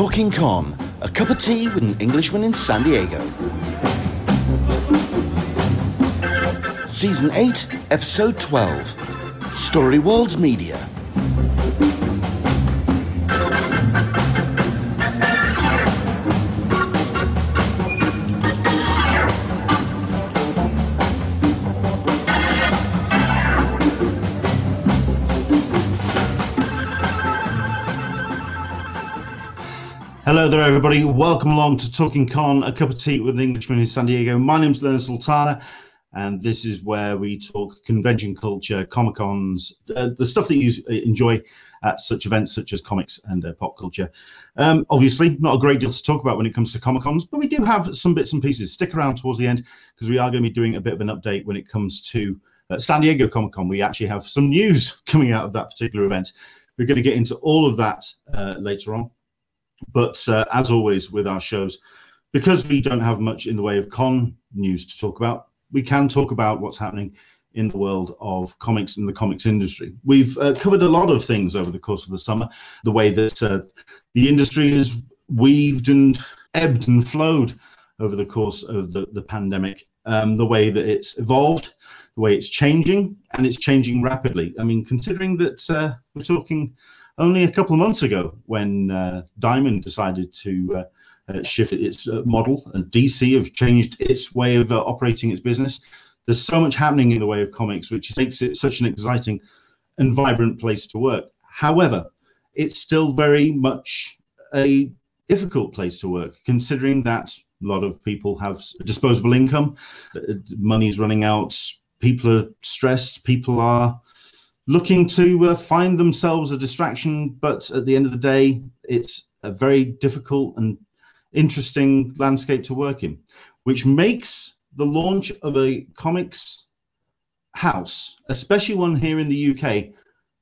Talking Con, a cup of tea with an Englishman in San Diego. Season 8, Episode 12 Story Worlds Media. Hello there, everybody. Welcome along to Talking Con, a cup of tea with an Englishman in San Diego. My name's Leonard Sultana, and this is where we talk convention culture, Comic Cons, uh, the stuff that you enjoy at such events such as comics and uh, pop culture. Um, obviously, not a great deal to talk about when it comes to Comic Cons, but we do have some bits and pieces. Stick around towards the end because we are going to be doing a bit of an update when it comes to uh, San Diego Comic Con. We actually have some news coming out of that particular event. We're going to get into all of that uh, later on. But uh, as always with our shows, because we don't have much in the way of con news to talk about, we can talk about what's happening in the world of comics and the comics industry. We've uh, covered a lot of things over the course of the summer, the way that uh, the industry has weaved and ebbed and flowed over the course of the, the pandemic, um, the way that it's evolved, the way it's changing, and it's changing rapidly. I mean, considering that uh, we're talking only a couple of months ago when uh, Diamond decided to uh, uh shift its uh, model and DC have changed its way of uh, operating its business. There's so much happening in the way of comics, which makes it such an exciting and vibrant place to work. However, it's still very much a difficult place to work, considering that a lot of people have disposable income, money's running out, people are stressed, people are looking to uh, find themselves a distraction, but at the end of the day, it's a very difficult and interesting landscape to work in, which makes the launch of a comics house, especially one here in the UK,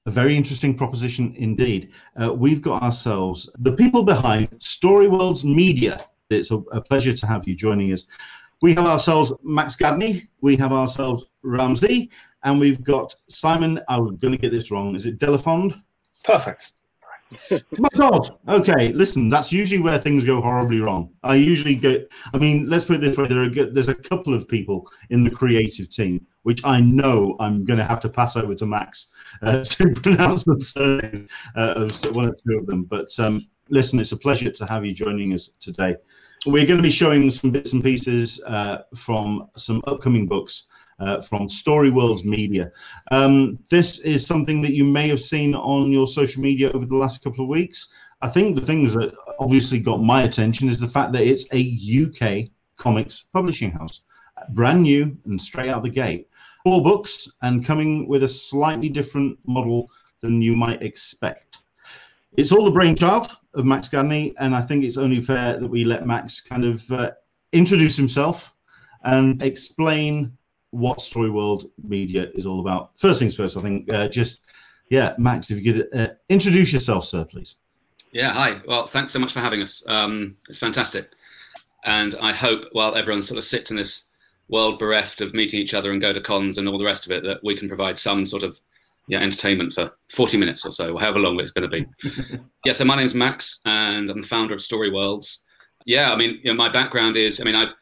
a very interesting proposition indeed. Uh, we've got ourselves the people behind Story Worlds Media. It's a, a pleasure to have you joining us. We have ourselves Max Gadney, we have ourselves Ramsey, and we've got Simon. I'm going to get this wrong. Is it Delafond? Perfect. My God. Okay, listen. That's usually where things go horribly wrong. I usually go. I mean, let's put it this way: there are there's a couple of people in the creative team which I know I'm going to have to pass over to Max uh, to pronounce the surname uh, of one or two of them. But um, listen, it's a pleasure to have you joining us today. We're going to be showing some bits and pieces uh, from some upcoming books uh, from Story Worlds Media. Um, this is something that you may have seen on your social media over the last couple of weeks. I think the things that obviously got my attention is the fact that it's a UK comics publishing house, brand new and straight out the gate. Four books and coming with a slightly different model than you might expect. It's all the brainchild of Max Gadney, and I think it's only fair that we let Max kind of uh, introduce himself and explain what Story World Media is all about. First things first, I think, uh, just, yeah, Max, if you could uh, introduce yourself, sir, please. Yeah, hi. Well, thanks so much for having us. Um, it's fantastic. And I hope while everyone sort of sits in this world bereft of meeting each other and go to cons and all the rest of it, that we can provide some sort of yeah, entertainment for 40 minutes or so, or however long it's going to be. yeah, so my name's Max, and I'm the founder of Story Worlds. Yeah, I mean, you know, my background is, I mean, I've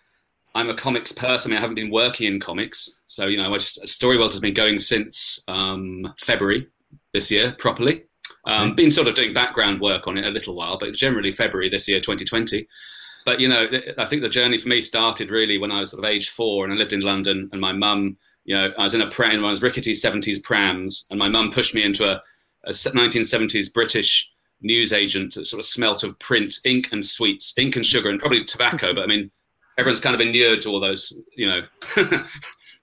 I'm a comics person. I, mean, I haven't been working in comics, so you know, I just, Storyworlds has been going since um, February this year properly. Um, Been sort of doing background work on it a little while, but generally February this year, 2020. But you know, I think the journey for me started really when I was sort of age four, and I lived in London, and my mum, you know, I was in a pram, one of those rickety 70s prams, and my mum pushed me into a, a 1970s British newsagent that sort of smelt of print, ink and sweets, ink and sugar, and probably tobacco. but I mean, everyone's kind of inured to all those, you know.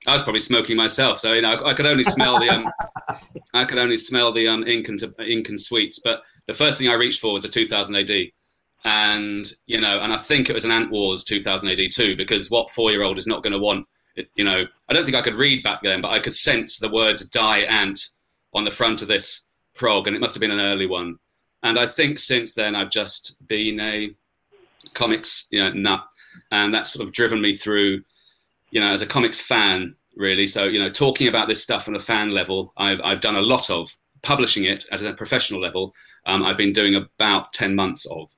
I was probably smoking myself, so you know I, could only smell the um, I could only smell the um, ink and ink and sweets. But the first thing I reached for was a 2000 AD, and you know, and I think it was an Ant Wars 2000 AD too, because what four year old is not going to want? It, you know, I don't think I could read back then, but I could sense the words "die ant" on the front of this prog, and it must have been an early one. And I think since then I've just been a comics you know, nut and that's sort of driven me through, you know, as a comics fan, really. So, you know, talking about this stuff on a fan level, I've I've done a lot of publishing it at a professional level. Um, I've been doing about ten months of.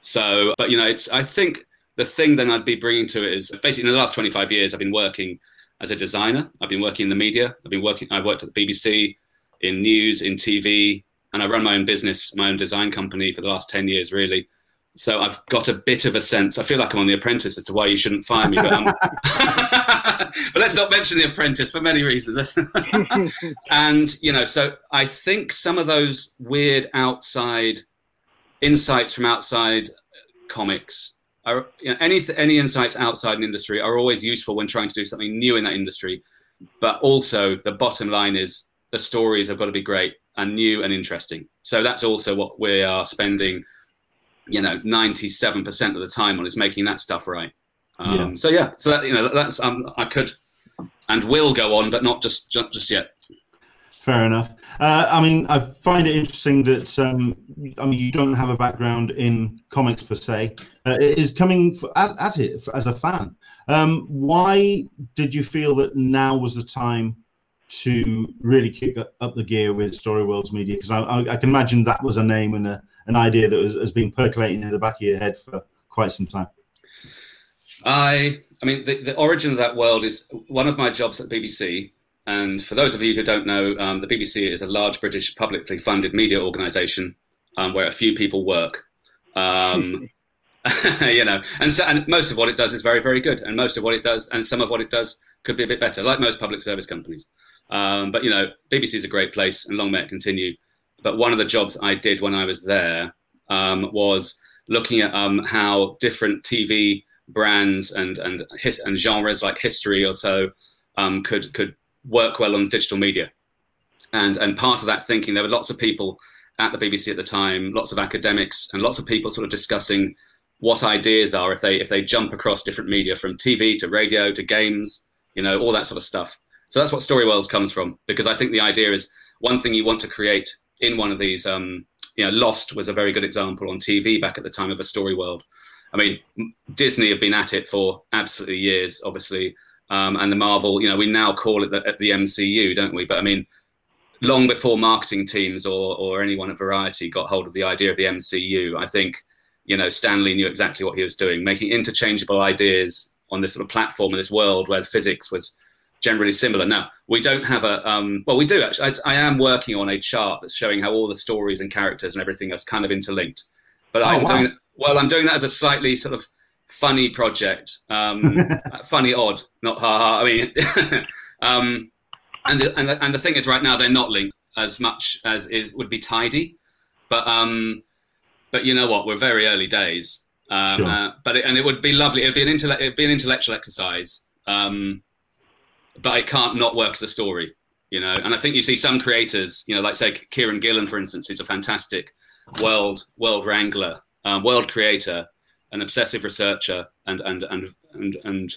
So, but you know, it's I think the thing then I'd be bringing to it is basically in the last 25 years I've been working as a designer. I've been working in the media. I've been working. I've worked at the BBC, in news, in TV, and I run my own business, my own design company for the last 10 years, really. So I've got a bit of a sense. I feel like I'm on The Apprentice as to why you shouldn't fire me, but, um, but let's not mention The Apprentice for many reasons. and you know, so I think some of those weird outside insights from outside comics are you know, any any insights outside an industry are always useful when trying to do something new in that industry. But also, the bottom line is the stories have got to be great and new and interesting. So that's also what we are spending, you know, ninety-seven percent of the time on is making that stuff right. Um, yeah. So yeah, so that you know, that's um, I could and will go on, but not just just, just yet. Fair enough. Uh, I mean, I find it interesting that um, I mean you don't have a background in comics per se. Uh, it is coming for, at, at, it as a fan. Um, why did you feel that now was the time to really kick up the gear with Story Worlds Media? Because I, I, I, can imagine that was a name and a, an idea that was, has been percolating in the back of your head for quite some time. I, I mean, the, the origin of that world is one of my jobs at BBC and for those of you who don't know, um, the BBC is a large British publicly funded media organisation um, where a few people work. Um, you know, and, so, and most of what it does is very, very good, and most of what it does, and some of what it does could be a bit better, like most public service companies. Um, but you know, BBC is a great place, and long may it continue. But one of the jobs I did when I was there um, was looking at um, how different TV brands and and his, and genres like history or so um, could could work well on digital media. And, and part of that thinking, there were lots of people at the BBC at the time, lots of academics, and lots of people sort of discussing what ideas are if they if they jump across different media from TV to radio to games, you know, all that sort of stuff. So that's what Story Worlds comes from, because I think the idea is one thing you want to create in one of these. Um, you know, Lost was a very good example on TV back at the time of a story world. I mean, Disney have been at it for absolutely years, obviously um, and the Marvel. You know, we now call it the, the MCU, don't we? But I mean, long before marketing teams or or anyone at Variety got hold of the idea of the MCU, I think you know Stan Lee knew exactly what he was doing, making interchangeable ideas on this sort of platform in this world where physics was generally similar. Now we don't have a um, well, we do actually. I, I, am working on a chart that's showing how all the stories and characters and everything is kind of interlinked. But oh, I'm wow. doing well. I'm doing that as a slightly sort of funny project, um, funny odd, not ha ha. I mean, um, and the, and the, and the thing is, right now they're not linked as much as is would be tidy, but um, but you know what? We're very early days. Um, sure. uh, but it, and it would be lovely. It'd be an intellect. It'd be an intellectual exercise. Um, but it can't not work as a story, you know. And I think you see some creators, you know, like say Kieron Gillen, for instance, who's a fantastic world world wrangler, um, world creator, an obsessive researcher and and and and and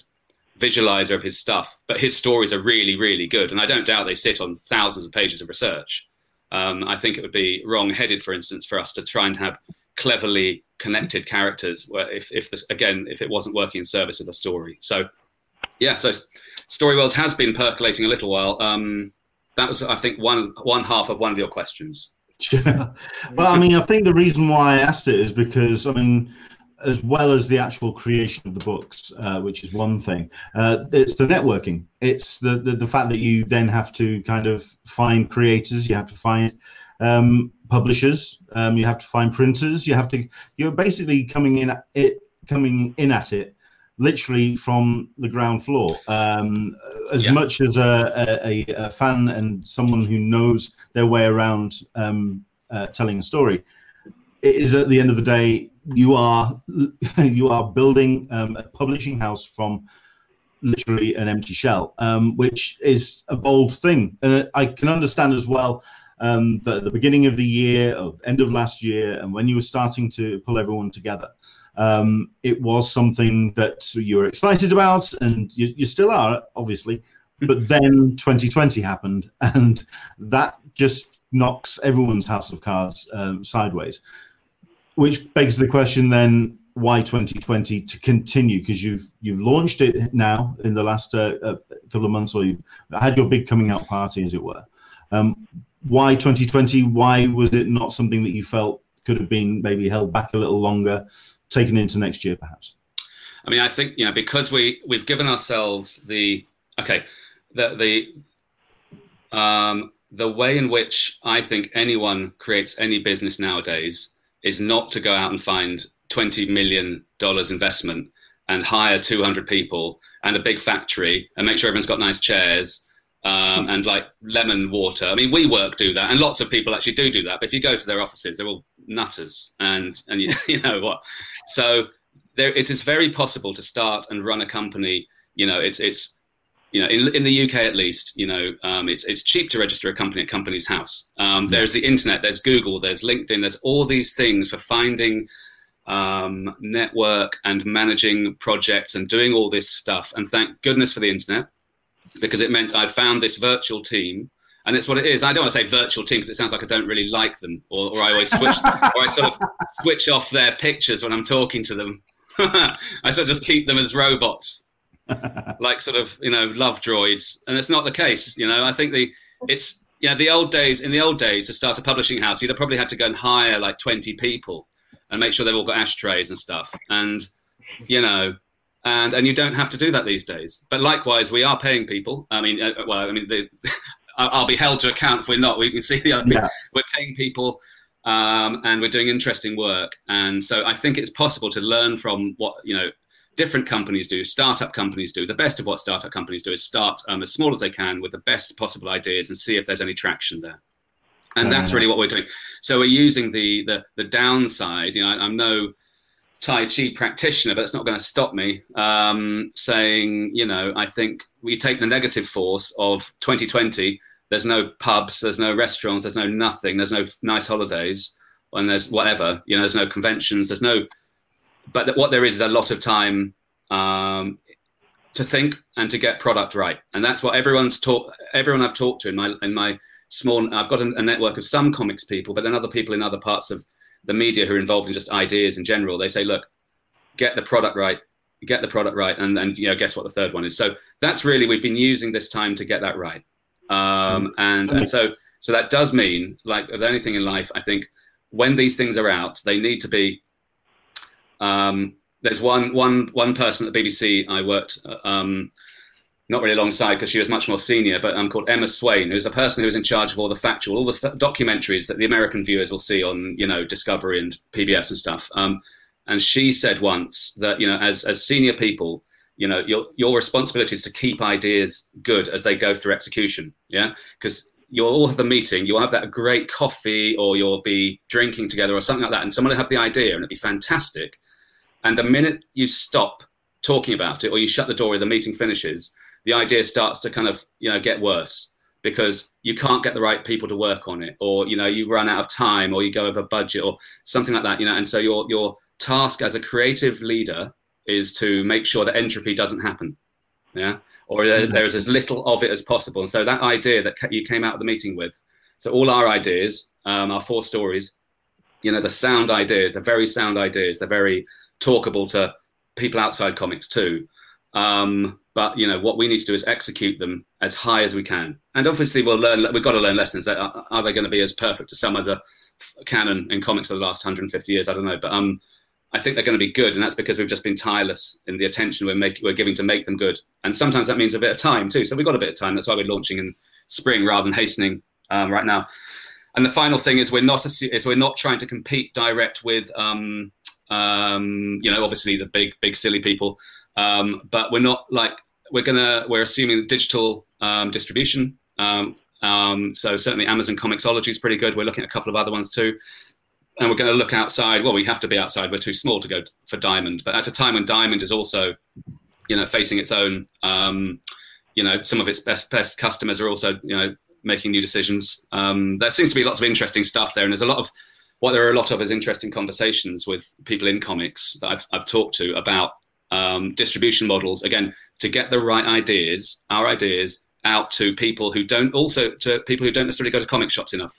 visualizer of his stuff. But his stories are really really good, and I don't doubt they sit on thousands of pages of research. Um, I think it would be wrong-headed, for instance, for us to try and have cleverly connected characters. Where if if this again, if it wasn't working in service of the story, so yeah, so Story Worlds has been percolating a little while. Um, that was, I think, one one half of one of your questions. Yeah. Well, I mean, I think the reason why I asked it is because I mean, as well as the actual creation of the books, uh, which is one thing. Uh, it's the networking. It's the, the, the fact that you then have to kind of find creators. You have to find um, publishers. Um, you have to find printers. You have to. You're basically coming in at it, coming in at it, literally from the ground floor. Um, as yeah. much as a, a, a, fan and someone who knows their way around um, uh, telling a story, it is at the end of the day you are you are building um, a publishing house from literally an empty shell, um, which is a bold thing. And I can understand as well um, that at the beginning of the year, or end of last year, and when you were starting to pull everyone together, um, it was something that you were excited about, and you, you still are, obviously. But then 2020 happened, and that just knocks everyone's house of cards um, sideways which begs the question then why 2020 to continue? Because you've you've launched it now in the last uh, uh, couple of months or you've had your big coming out party as it were. Um, why 2020 why was it not something that you felt could have been maybe held back a little longer, taken into next year, perhaps? I mean, I think you know because we we've given ourselves the okay the the um, the way in which I think anyone creates any business nowadays is not to go out and find twenty million dollars investment and hire two hundred people and a big factory and make sure everyone's got nice chairs um, and like lemon water. I mean, we work do that, and lots of people actually do do that. But if you go to their offices, they're all nutters, and and you, you know what? So there, it is very possible to start and run a company. You know, it's it's you know in, in the UK at least, you know, um, it's it's cheap to register a company at Companies House. Um, there's the internet, there's Google, there's LinkedIn, there's all these things for finding um, network and managing projects and doing all this stuff. And thank goodness for the internet because it meant I found this virtual team. And it's what it is. I don't want to say virtual team because it sounds like I don't really like them, or, or I always switch, or I sort of switch off their pictures when I'm talking to them. I sort of just keep them as robots, like sort of you know love droids, and it's not the case. You know, I think the it's yeah the old days. In the old days, to start a publishing house, you'd have probably had to go and hire like 20 people and make sure they've all got ashtrays and stuff, and you know and and you don't have to do that these days. But likewise, we are paying people. I mean, uh, well, I mean, the, I'll be held to account if we're not. We can see the other. Yeah. We're paying people, um, and we're doing interesting work. And so I think it's possible to learn from what you know different companies do, startup companies do. The best of what startup companies do is start um, as small as they can with the best possible ideas and see if there's any traction there. And that's really what we're doing. So we're using the the, the downside. You know, I, I'm no Tai Chi practitioner, but it's not going to stop me um, saying, you know, I think we take the negative force of 2020. There's no pubs, there's no restaurants, there's no nothing, there's no nice holidays, and there's whatever, you know, there's no conventions, there's no. But what there is is a lot of time um, to think and to get product right, and that's what everyone's taught. Everyone I've talked to in my in my small, I've got a, network of some comics people, but then other people in other parts of the media who are involved in just ideas in general, they say, look, get the product right, get the product right, and then you know, guess what the third one is. So that's really we've been using this time to get that right, um, mm. and and so so that does mean like with anything in life, I think when these things are out, they need to be. Um, there's one one one person at the BBC I worked. Um, not really alongside because she was much more senior, but um, called Emma Swain, who's a person who was in charge of all the factual, all the f- documentaries that the American viewers will see on, you know, Discovery and PBS and stuff. Um, and she said once that, you know, as as senior people, you know, your your responsibility is to keep ideas good as they go through execution. Yeah, because you'll all have the meeting, you'll have that great coffee, or you'll be drinking together, or something like that, and someone will have the idea, and it'd be fantastic. And the minute you stop talking about it, or you shut the door, or the meeting finishes the idea starts to kind of you know get worse because you can't get the right people to work on it or you know you run out of time or you go over budget or something like that you know. And so your your task as a creative leader is to make sure that entropy doesn't happen yeah or mm-hmm. there's as little of it as possible. And so that idea that you came out of the meeting with so all our ideas um, our four stories. You know the sound ideas the very sound ideas they're very talkable to people outside comics too um, but you know what we need to do is execute them as high as we can. And obviously, we'll learn. We've got to learn lessons. Are, are they going to be as perfect as some of the canon in comics of the last 150 years? I don't know, but um, I think they're going to be good, and that's because we've just been tireless in the attention we're making, we're giving to make them good. And sometimes that means a bit of time too. So we've got a bit of time. That's why we're launching in spring rather than hastening um, right now. And the final thing is we're not is we're not trying to compete direct with um, um, you know obviously the big big silly people um, but we're not like we're gonna we're assuming digital um, distribution. Um, um, so certainly Amazon Comixology is pretty good. We're looking at a couple of other ones too, and we're going to look outside. Well, we have to be outside. We're too small to go for Diamond, but at a time when Diamond is also, you know, facing its own, um, you know, some of its best best customers are also, you know, making new decisions. There seems to be lots of interesting stuff there, and there's a lot of what there are a lot of is interesting conversations with people in comics that I've, I've talked to about um, distribution models again to get the right ideas, our ideas, out to people who don't also to people who don't necessarily go to comic shops enough.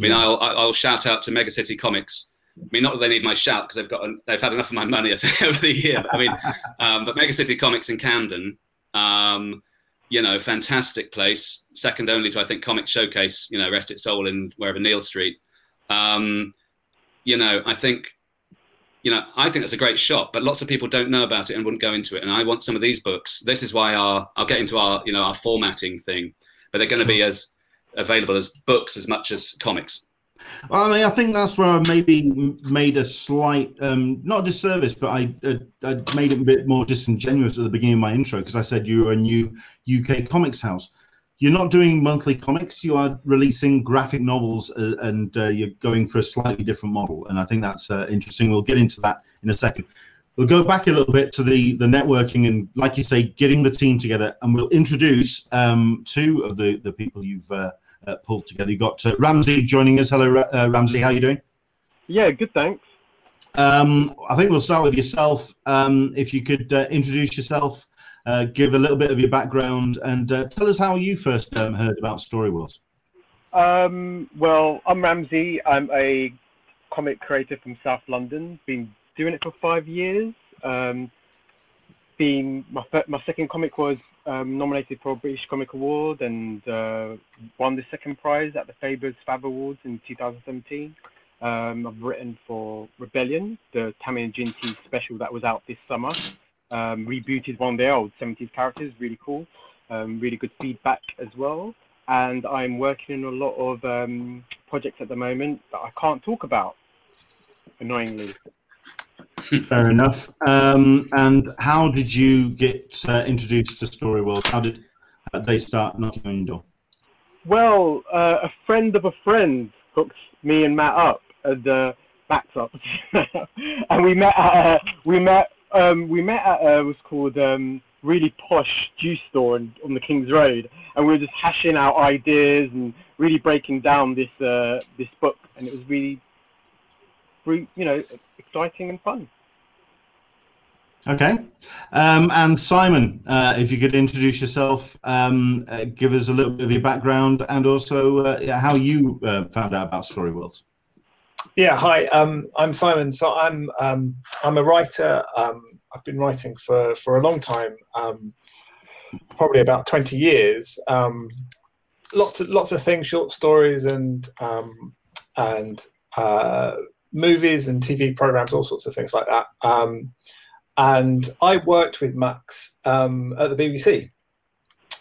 I mean, I'll I'll shout out to Mega City Comics. I mean, not that they need my shout because they've got they've had enough of my money over the year. But, I mean, um, but Mega City Comics in Camden, um, you know, fantastic place, second only to I think Comic Showcase. You know, rest its soul in wherever Neal Street. Um, you know, I think, you know, I think it's a great shot, but lots of people don't know about it and wouldn't go into it. And I want some of these books. This is why our I'll get into our you know our formatting thing, but they're going to be as available as books as much as comics. Well, I mean, I think that's where I maybe made a slight, um, not a disservice, but I, uh, I made it a bit more disingenuous at the beginning of my intro because I said you were a new UK comics house. You're not doing monthly comics; you are releasing graphic novels, uh, and uh, you're going for a slightly different model. And I think that's uh, interesting. We'll get into that in a second. We'll go back a little bit to the the networking and, like you say, getting the team together, and we'll introduce um, two of the the people you've uh, uh, pulled together. You've got uh, Ramsey joining us. Hello, uh, Ramsey. How are you doing? Yeah, good. Thanks. Um, I think we'll start with yourself. Um, if you could uh, introduce yourself, uh, give a little bit of your background, and uh, tell us how you first um, heard about Story World. Um, well, I'm Ramsey. I'm a comic creator from South London. Been doing it for five years. Um, been my my second comic was um, nominated for a British Comic Award and uh, won the second prize at the Faber's Fab Awards in 2017. Um, I've written for Rebellion, the Tammy and Jinty special that was out this summer. Um, rebooted one of their old 70s characters, really cool. Um, really good feedback as well. And I'm working on a lot of um, projects at the moment that I can't talk about, annoyingly. Fair enough. Um, and how did you get uh, introduced to Story World? How did uh, they start knocking on your door? Well, uh, a friend of a friend hooked me and Matt up, and uh, Matt's up, and we met. Uh, we met. Um, we met at uh, was called um, really posh juice store in, on the King's Road, and we were just hashing out ideas and really breaking down this uh, this book, and it was really, really, you know, exciting and fun. Okay. Um, and Simon, uh, if you could introduce yourself, um, uh, give us a little bit of your background and also uh, how you uh, found out about Story Worlds. Yeah, hi. Um, I'm Simon. So I'm um, I'm a writer. Um, I've been writing for, for a long time, um, probably about 20 years. lots of lots of things, short stories and and uh, movies and TV programs, all sorts of things like that and I worked with Max um, at the BBC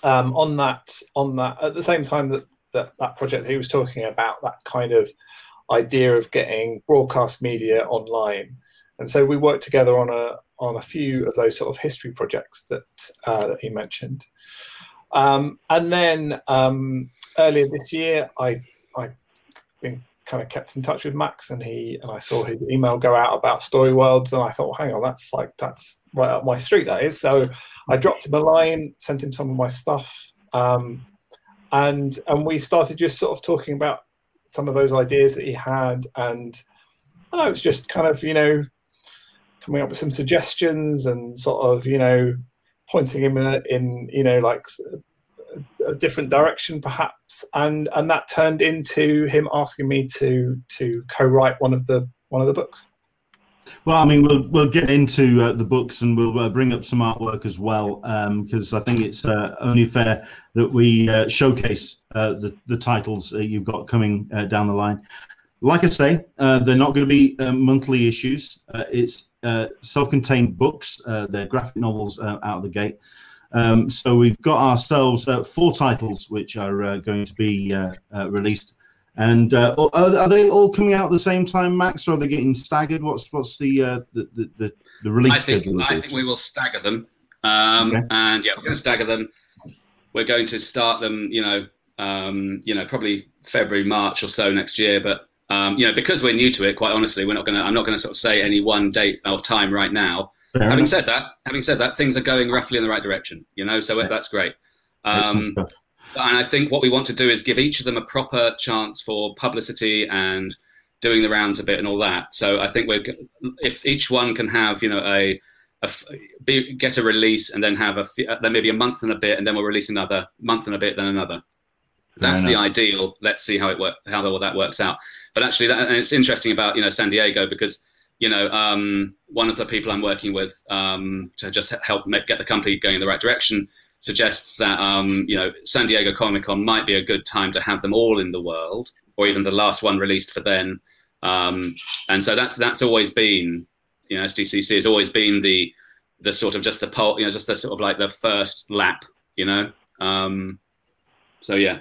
um, on that on that at the same time that, that that project that he was talking about that kind of idea of getting broadcast media online, and so we worked together on a on a few of those sort of history projects that uh, that he mentioned, um, and then um, earlier this year I I been kind of kept in touch with Max, and he and I saw his email go out about Story Worlds, and I thought, well, hang on, that's like that's right up my street, that is. So I dropped him a line, sent him some of my stuff, um, and and we started just sort of talking about some of those ideas that he had, and I know it's just kind of you know coming up with some suggestions and sort of you know pointing him in, in you know like a different direction perhaps. And and that turned into him asking me to to co-write one of the one of the books. Well i mean we'll we'll get into uh, the books and we'll uh, bring up some artwork as well because um, i think it's uh, only fair that we uh, showcase uh, the the titles you've got coming uh, down the line. Like i say they're not going to be monthly issues. It's self-contained books they're graphic novels out of the gate um, so we've got ourselves uh, four titles which are uh, going to be uh, uh released. And uh, are, are, they all coming out at the same time, Max, or are they getting staggered? What's what's the uh, the, the, the, release I think, schedule? I think we will stagger them. Um, okay. And yeah, we're going to stagger them. We're going to start them, you know, um, you know, probably February, March or so next year. But um, you know, because we're new to it, quite honestly, we're not going to. I'm not going to sort of say any one date or time right now. Fair having enough. said that, having said that, things are going roughly in the right direction. You know, so yeah. that's great. Um, and I think what we want to do is give each of them a proper chance for publicity and doing the rounds a bit and all that. So I think we're if each one can have you know a, a be, get a release and then have a then maybe a month and a bit and then we'll release another month and a bit then another. That's the ideal. Let's see how it work how all that works out. But actually, that, and it's interesting about you know San Diego because you know, um, one of the people I'm working with um, to just help make, get the company going in the right direction suggests that um, you know San Diego Comic Con might be a good time to have them all in the world, or even the last one released for then. Um, and so that's that's always been, you know, SDCC has always been the the sort of just the pole, you know, just the sort of like the first lap, you know. Um, so yeah,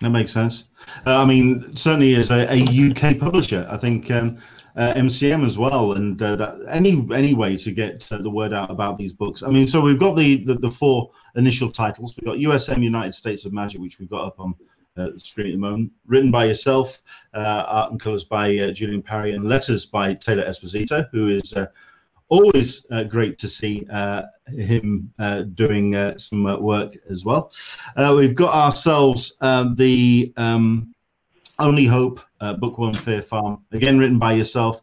that makes sense. Uh, I mean, certainly as a, a UK publisher, I think um, uh, MCM as well, and uh, that, any any way to get uh, the word out about these books. I mean, so we've got the, the, the four initial titles. We've got USM United States of Magic, which we've got up on uh, the screen at the moment, written by yourself, uh, art and colors by uh, Julian Parry, and letters by Taylor Esposito, who is always uh, great to see uh, him uh, doing some work as well. we've got ourselves um, the um, Only Hope Bookworm Fear Farm, again written by yourself.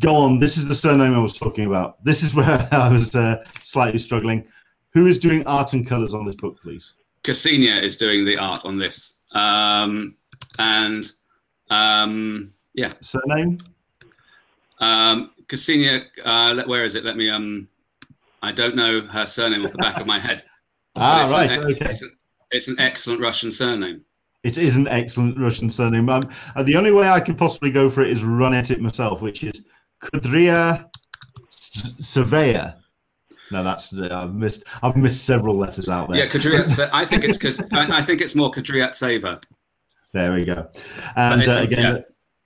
Go on, this is the surname I was talking about. This is where I was slightly struggling. Who is doing art and colors on this book, please? Ksenia is doing the art on this. Um, and um, yeah. Surname? Um, Ksenia, uh, where is it? Let me. Um, I don't know her surname off the back of my head. ah, right. An, okay. It's an, it's an, excellent Russian surname. It is an excellent Russian surname. Um, uh, the only way I could possibly go for it is run at it myself, which is Kudria Surveyor. No, that's uh, I've missed. I've missed several letters out there. Yeah, Kadriat. I think it's because I, I, think it's more Kadriat Saver. There we go. And uh, again, yeah.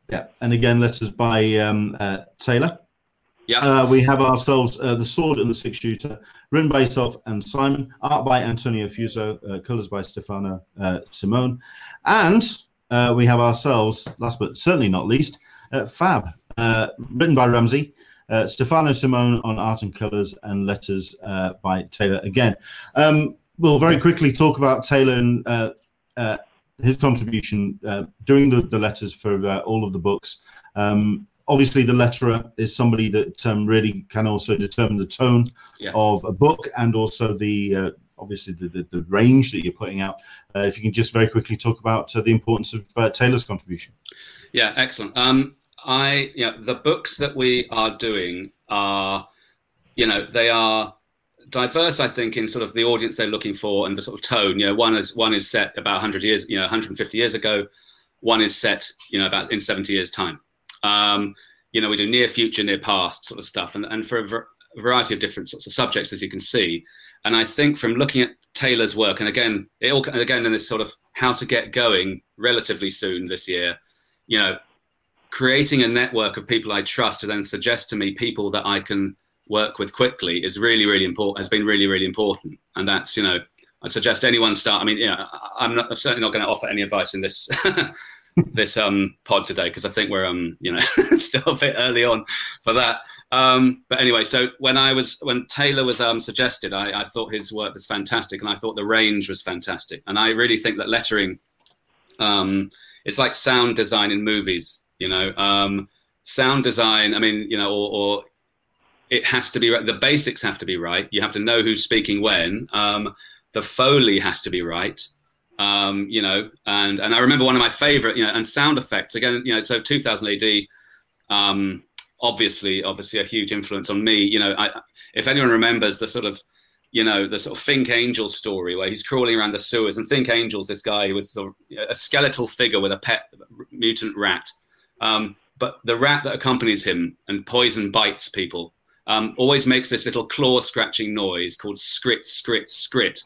yeah. and again, letters by um, uh, Taylor. Yeah. Uh, we have ourselves uh, the sword and the six shooter, written by yourself and Simon, art by Antonio Fuso, uh, colors by Stefano Simone, and we have ourselves, last but certainly not least, Fab, written by Ramsey, uh, Stefano Simone on art and colors and letters uh, by Taylor again. Um, we'll very quickly talk about Taylor and uh, uh his contribution uh, doing the, the, letters for uh, all of the books. Um, obviously, the letterer is somebody that um, really can also determine the tone yeah. of a book and also the obviously the, the, the, range that you're putting out. if you can just very quickly talk about the importance of Taylor's contribution. Yeah, excellent. Um, I, know, the books that we are doing are, you know, they are diverse. I think in sort of the audience they're looking for and the sort of tone. You know, one is one is set about 100 years, you know, 150 years ago. One is set, you know, about in 70 years' time. Um, you know, we do near future, near past sort of stuff, and and for a, variety of different sorts of subjects, as you can see. And I think from looking at Taylor's work, and again, it all again in this sort of how to get going relatively soon this year. You know, creating a network of people I trust to then suggest to me people that I can work with quickly is really, really important, has been really, really important. And that's, you know, I suggest anyone start. I mean, yeah, I'm, not, I'm certainly not going to offer any advice in this this um, pod today because I think we're um, you know still a bit early on for that. Um, but anyway, so when I was when Taylor was um, suggested, I, I thought his work was fantastic, and I thought the range was fantastic, and I really think that lettering, um, it's like sound design in movies. You know, um, sound design. I mean, you know, or, or, it has to be right. The basics have to be right. You have to know who's speaking when. Um, the foley has to be right. Um, you know, and and I remember one of my favorite, you know, and sound effects again. You know, so 2000 AD. Um, obviously, obviously, a huge influence on me. You know, I, if anyone remembers the sort of you know, the sort of Fink Angel story where he's crawling around the sewers. And Fink Angel's this guy with sort of a skeletal figure with a pet mutant rat. Um, but the rat that accompanies him and poison bites people um, always makes this little claw scratching noise called scrit, scrit, scrit.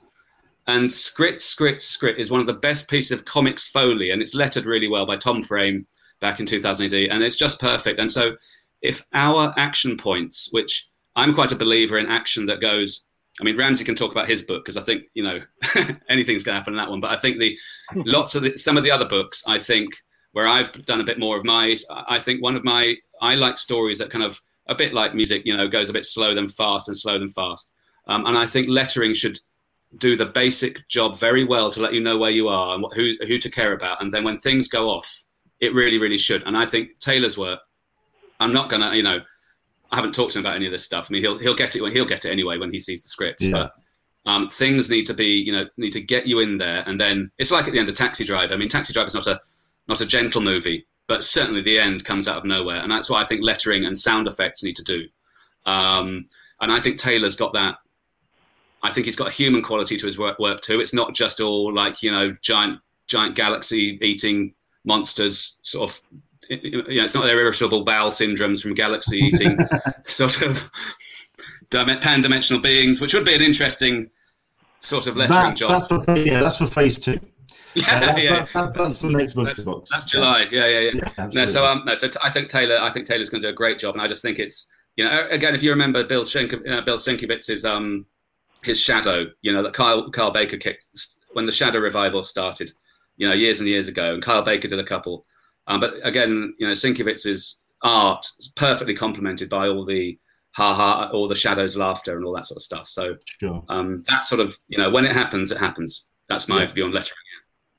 And scrit, scrit, scrit is one of the best pieces of comics foley, and it's lettered really well by Tom Frame back in 2000 AD, and it's just perfect. And so, if our action points, which I'm quite a believer in action that goes, I mean, Ramsey can talk about his book because I think you know anything's going to happen in that one. But I think the lots of the, some of the other books, I think where I've done a bit more of my, I think one of my, I like stories that kind of a bit like music, you know, goes a bit slow then fast and slow then fast. Um, and I think lettering should do the basic job very well to let you know where you are and who, who to care about. And then when things go off, it really, really should. And I think Taylor's work, I'm not going to, you know, I haven't talked to him about any of this stuff. I mean, he'll, he'll get it, when he'll get it anyway when he sees the scripts, yeah. but um, things need to be, you know, need to get you in there. And then it's like at the end of Taxi Driver. I mean, Taxi Driver is not a, not a gentle movie, but certainly the end comes out of nowhere, and that's why I think lettering and sound effects need to do. Um, and I think Taylor's got that. I think he's got a human quality to his work, work too. It's not just all like you know giant giant galaxy eating monsters. Sort of, you know, it's not their irritable bowel syndromes from galaxy eating sort of pan-dimensional beings, which would be an interesting sort of lettering that's, job. That's for, yeah, that's for phase two. Yeah, Uh, yeah. that- that- that's the next book. That's, that's July. Yeah, yeah, yeah. Yeah, no, so um, no, so t- I think Taylor, I think Taylor's going to do a great job, and I just think it's, you know, again, if you remember Bill Schenk, uh, Bill Sienkiewicz's um, his shadow, you know, that Kyle Kyle Baker kicked when the Shadow revival started, you know, years and years ago, and Kyle Baker did a couple, um, but again, you know, Sienkiewicz's art is perfectly complemented by all the ha ha, all the shadows, laughter, and all that sort of stuff. So Sure. um, that sort of, you know, when it happens, it happens. That's my Yeah. view on lettering.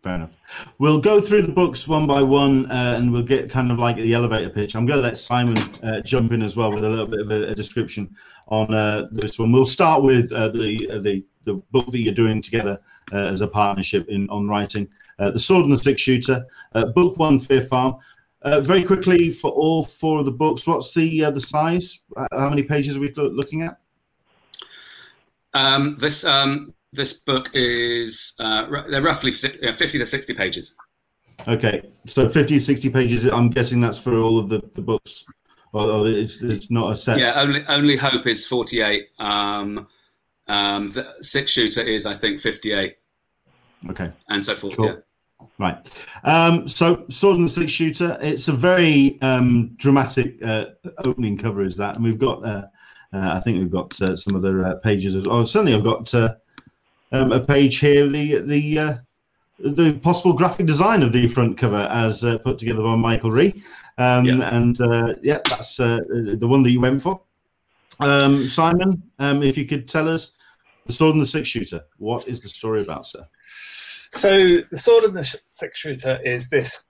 Fair enough. We'll go through the books one by one, uh, and we'll get kind of like the elevator pitch. I'm going to let Simon uh, jump in as well with a little bit of a, a description on uh, this one. We'll start with uh, the, uh, the the book that you're doing together uh, as a partnership in on writing, the Sword and the Six Shooter, book one, Fear Farm. Very quickly for all four of the books, what's the the size? How many pages are we looking at? Um, this um, this book is uh, r- they're roughly uh, 50 to 60 pages. Okay, so 50, to 60 pages. I'm guessing that's for all of the, the books. Or, or it's, it's not a set. Yeah, only only hope is 48. Um, um, the six shooter is I think 58, Okay. and so forth. Cool. Yeah. Right. Um, so, Sword and the Six Shooter. It's a very um, dramatic uh, opening cover, is that? And we've got, uh, uh, I think we've got uh, some other uh, pages as well. Certainly, I've got uh, um, a page here. The the uh, the possible graphic design of the front cover, as uh, put together by Michael Ree. Um, Yeah. And uh, yeah, that's uh, the one that you went for. Um, Simon, um, if you could tell us the Sword and the Six Shooter. What is the story about, sir? So the sword and the Sh- six shooter is this.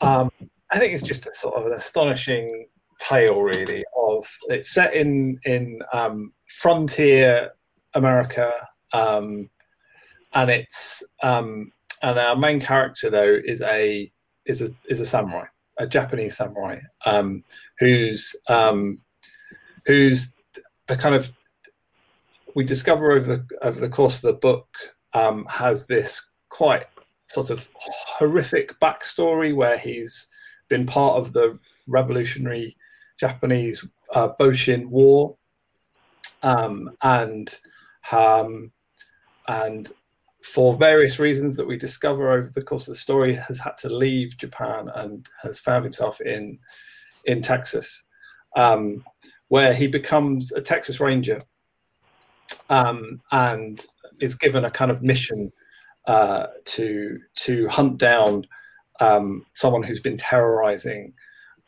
Um, I think it's just a sort of an astonishing tale, really. Of it's set in in um, frontier America, um, and it's um, and our main character though is a is a is a samurai, a Japanese samurai, um, who's um, who's a kind of we discover over the over the course of the book um, has this quite sort of horrific backstory where he's been part of the revolutionary Japanese uh, Boshin War, um, and um, and for various reasons that we discover over the course of the story, has had to leave Japan and has found himself in in Texas, um, where he becomes a Texas Ranger um, and is given a kind of mission uh, to to hunt down um, someone who's been terrorizing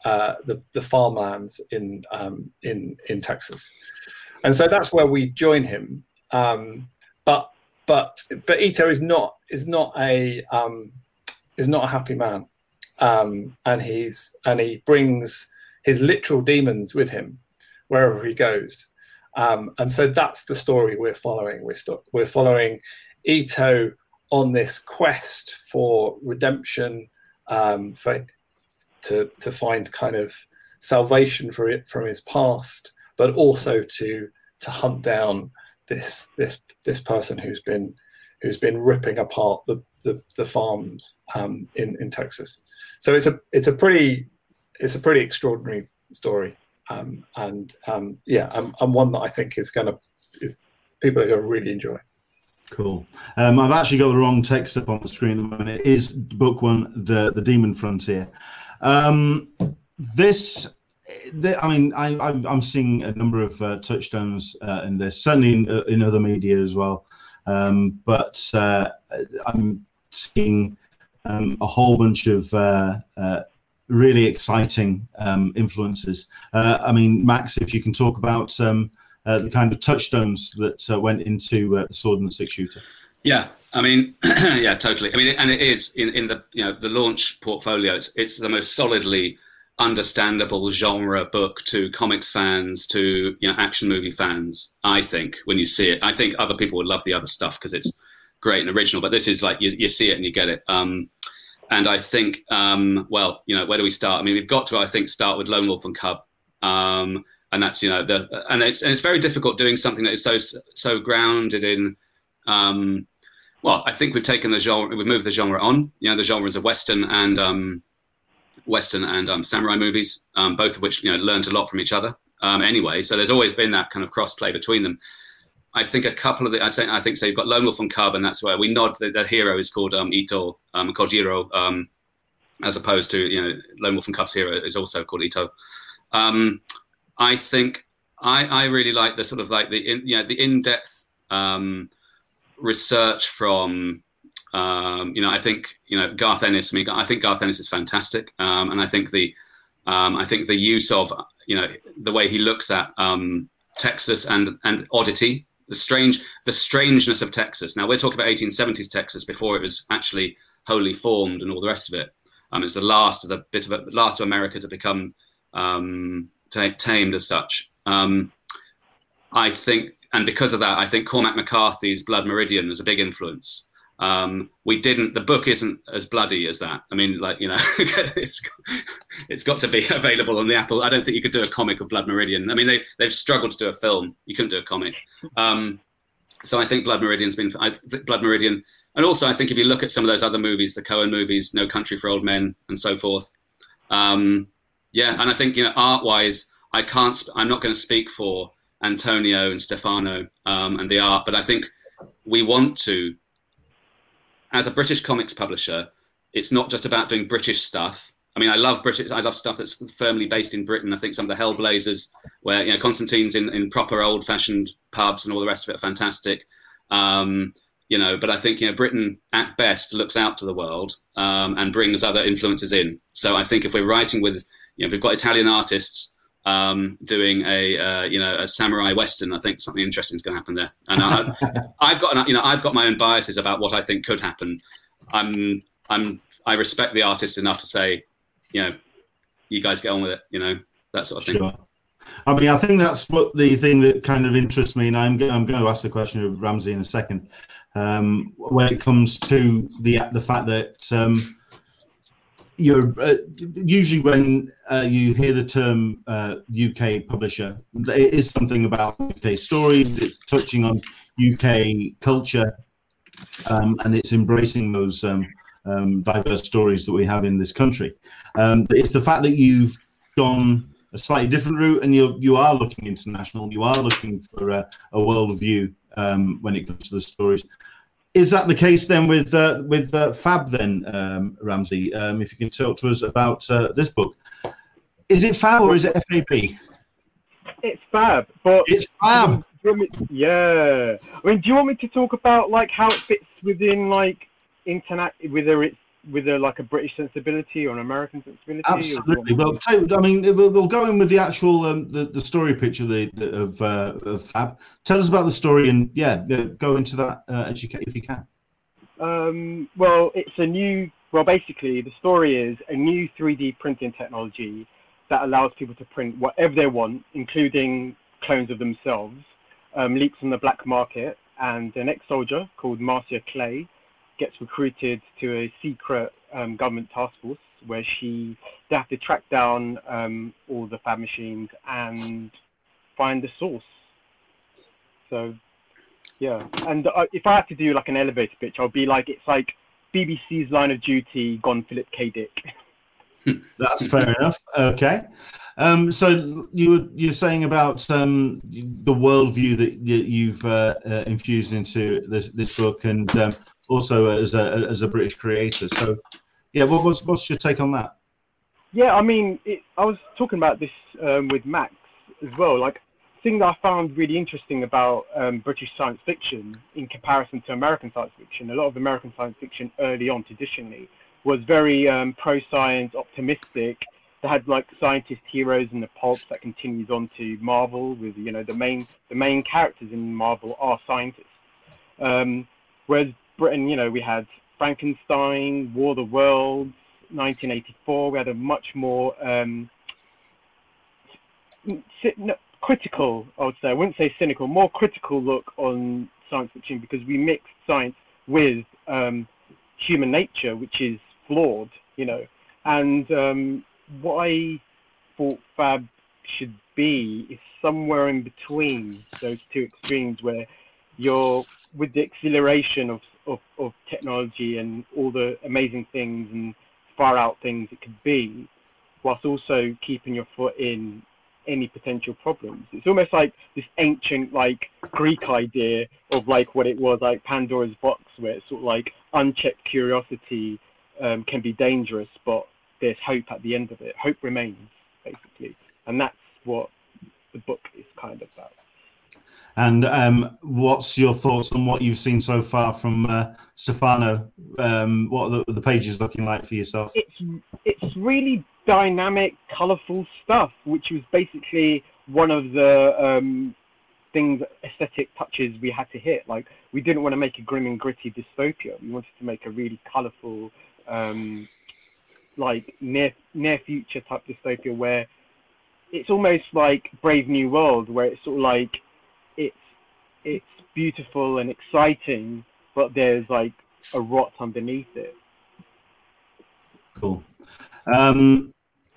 uh, the the farmlands in um, in in Texas, and so that's where we join him. Um, but but but Ito is not is not a um, is not a happy man, um, and he's and he brings his literal demons with him wherever he goes. Um, and so that's the story we're following. We're, sto- we're following Ito on this quest for redemption, um, for to to find kind of salvation for it from his past, but also to to hunt down this this this person who's been who's been ripping apart the the, the farms um, in in Texas. So it's a it's a pretty it's a pretty extraordinary story, um, and um, yeah, and, and one that I think is going to is people are going to really enjoy. Cool. Um, I've actually got the wrong text up on the screen at the moment. It is book one, the the Demon Frontier. Um, this, I mean, I, I'm, I'm seeing a number of uh, touchstones uh, in this, certainly in, uh, in other media as well. Um, but uh, I'm seeing um, a whole bunch of uh, uh, really exciting um, influences. I mean, Max, if you can talk about um, the kind of touchstones that went into the sword and the six shooter. Yeah, I mean, yeah, totally. I mean, and it is in, in the you know the launch portfolio. It's it's the most solidly understandable genre book to comics fans, to you know action movie fans. I think when you see it, I think other people would love the other stuff because it's great and original. But this is like you, you see it and you get it. Um, and I think, um, well, you know, where do we start? I mean, we've got to, I think, start with Lone Wolf and Cub. Um, and that's you know the and it's and it's very difficult doing something that is so so grounded in um, well I think we've taken the genre we've moved the genre on you know the genres of western and um, Western and um, samurai movies, um, both of which you know learned a lot from each other. Um, anyway, so there's always been that kind of crossplay between them. I think a couple of the I say I think so. You've got Lone Wolf and Cub, and that's where we nod. The, the hero is called um, Ito um, Kojiro, um, as opposed to you know Lone Wolf and Cub's hero is also called Ito. Um, I think I, I really like the sort of like the in, you know the in depth um, research from um, you know I think you know Garth Ennis. I mean I think Garth Ennis is fantastic, um, and I think the um, I think the use of you know the way he looks at um, Texas and and oddity, the strange the strangeness of Texas. Now we're talking about 1870s Texas before it was actually wholly formed and all the rest of it. Um, it's the last of the bit of last of America to become um, t- tamed as such. I think, and because of that, I think Cormac McCarthy's Blood Meridian is a big influence. Um, we didn't. The book isn't as bloody as that. I mean, like you know, it's it's got to be available on the Apple. I don't think you could do a comic of Blood Meridian. I mean, they they've struggled to do a film. You couldn't do a comic. Um, so I think Blood Meridian's been I, Blood Meridian, and also I think if you look at some of those other movies, the Coen movies, No Country for Old Men, and so forth. Um, yeah, and I think you know, art wise, I can't. I'm not going to speak for Antonio and Stefano um, and the art, but I think we want to as a British comics publisher, it's not just about doing British stuff. I mean, I love British. I love stuff that's firmly based in Britain. I think some of the Hellblazers, where you know Constantine's in, in proper old-fashioned pubs and all the rest of it, are fantastic. Um, you know, but I think you know Britain at best looks out to the world um, and brings other influences in. So I think if we're writing with, you know, if we've got Italian artists um, doing a uh, you know a samurai western, I think something interesting is going to happen there. And I, have got you know I've got my own biases about what I think could happen. I'm I'm I respect the artist enough to say, you know, you guys get on with it. You know that sort of thing. Sure. I mean, I think that's what the thing that kind of interests me, and I'm I'm going to ask the question of Ramsey in a second. Um, when it comes to the the fact that um, you're uh, usually when uh, you hear the term uh, UK publisher, it is something about UK stories. It's touching on UK culture, um, and it's embracing those um, um, diverse stories that we have in this country. Um, it's the fact that you've gone a slightly different route, and you you are looking international. You are looking for a, a worldview um, when it comes to the stories is that the case then with uh, with uh, Fab then, um, Ramsey? Um, if you can talk to us about uh, this book, is it Fab or is it FAB? It's Fab, but it's Fab. Me, yeah, I mean, do you want me to talk about like how it fits within like internet, whether it's with a like a British sensibility or an American sensibility? Absolutely. Well, I mean, we'll, we'll, go in with the actual um, the, the story picture the, the, of, uh, of Fab. Tell us about the story and yeah, go into that uh, as you can, if you can. Um, well, it's a new. Well, basically, the story is a new 3D printing technology that allows people to print whatever they want, including clones of themselves. Um, leaks on the black market, and an ex-soldier called Marcia Clay gets recruited to a secret um, government task force where she they have to track down um, all the fab machines and find the source. So, yeah. And uh, if I had to do like an elevator pitch, I'll be like, it's like BBC's Line of Duty gone Philip K. Dick. That's fair enough. Okay. Um, so you you're saying about um, the worldview that you've uh, uh, infused into this, this book, and um, also as a as a British creator. So, yeah, what, what's what's your take on that? Yeah, I mean, it, I was talking about this um, with Max as well. Like, thing that I found really interesting about um, British science fiction in comparison to American science fiction, a lot of American science fiction early on traditionally was very um, pro-science, optimistic. They had like scientist heroes in the pulp that continues on to Marvel with you know the main the main characters in Marvel are scientists. Um, whereas Britain, you know, we had Frankenstein, War of the Worlds, 1984. We had a much more um, critical, I would say, I wouldn't say cynical, more critical look on science fiction because we mixed science with um, human nature, which is flawed, you know. And um, what I thought Fab should be is somewhere in between those two extremes where you're with the exhilaration of, of, of technology and all the amazing things and far out things it could be, whilst also keeping your foot in any potential problems. It's almost like this ancient like Greek idea of like what it was like Pandora's box, where it's sort of like unchecked curiosity um, can be dangerous, but there's hope at the end of it. Hope remains, basically, and that's what the book is kind of about. And um, what's your thoughts on what you've seen so far from uh, Stefano? Um, what are the, the, pages looking like for yourself? It's it's really dynamic, colourful stuff, which was basically one of the um, things, aesthetic touches we had to hit. Like we didn't want to make a grim and gritty dystopia. We wanted to make a really colourful, um, like near near future type dystopia where it's almost like Brave New World, where it's sort of like it's beautiful and exciting, but there's like a rot underneath it. Cool. Um,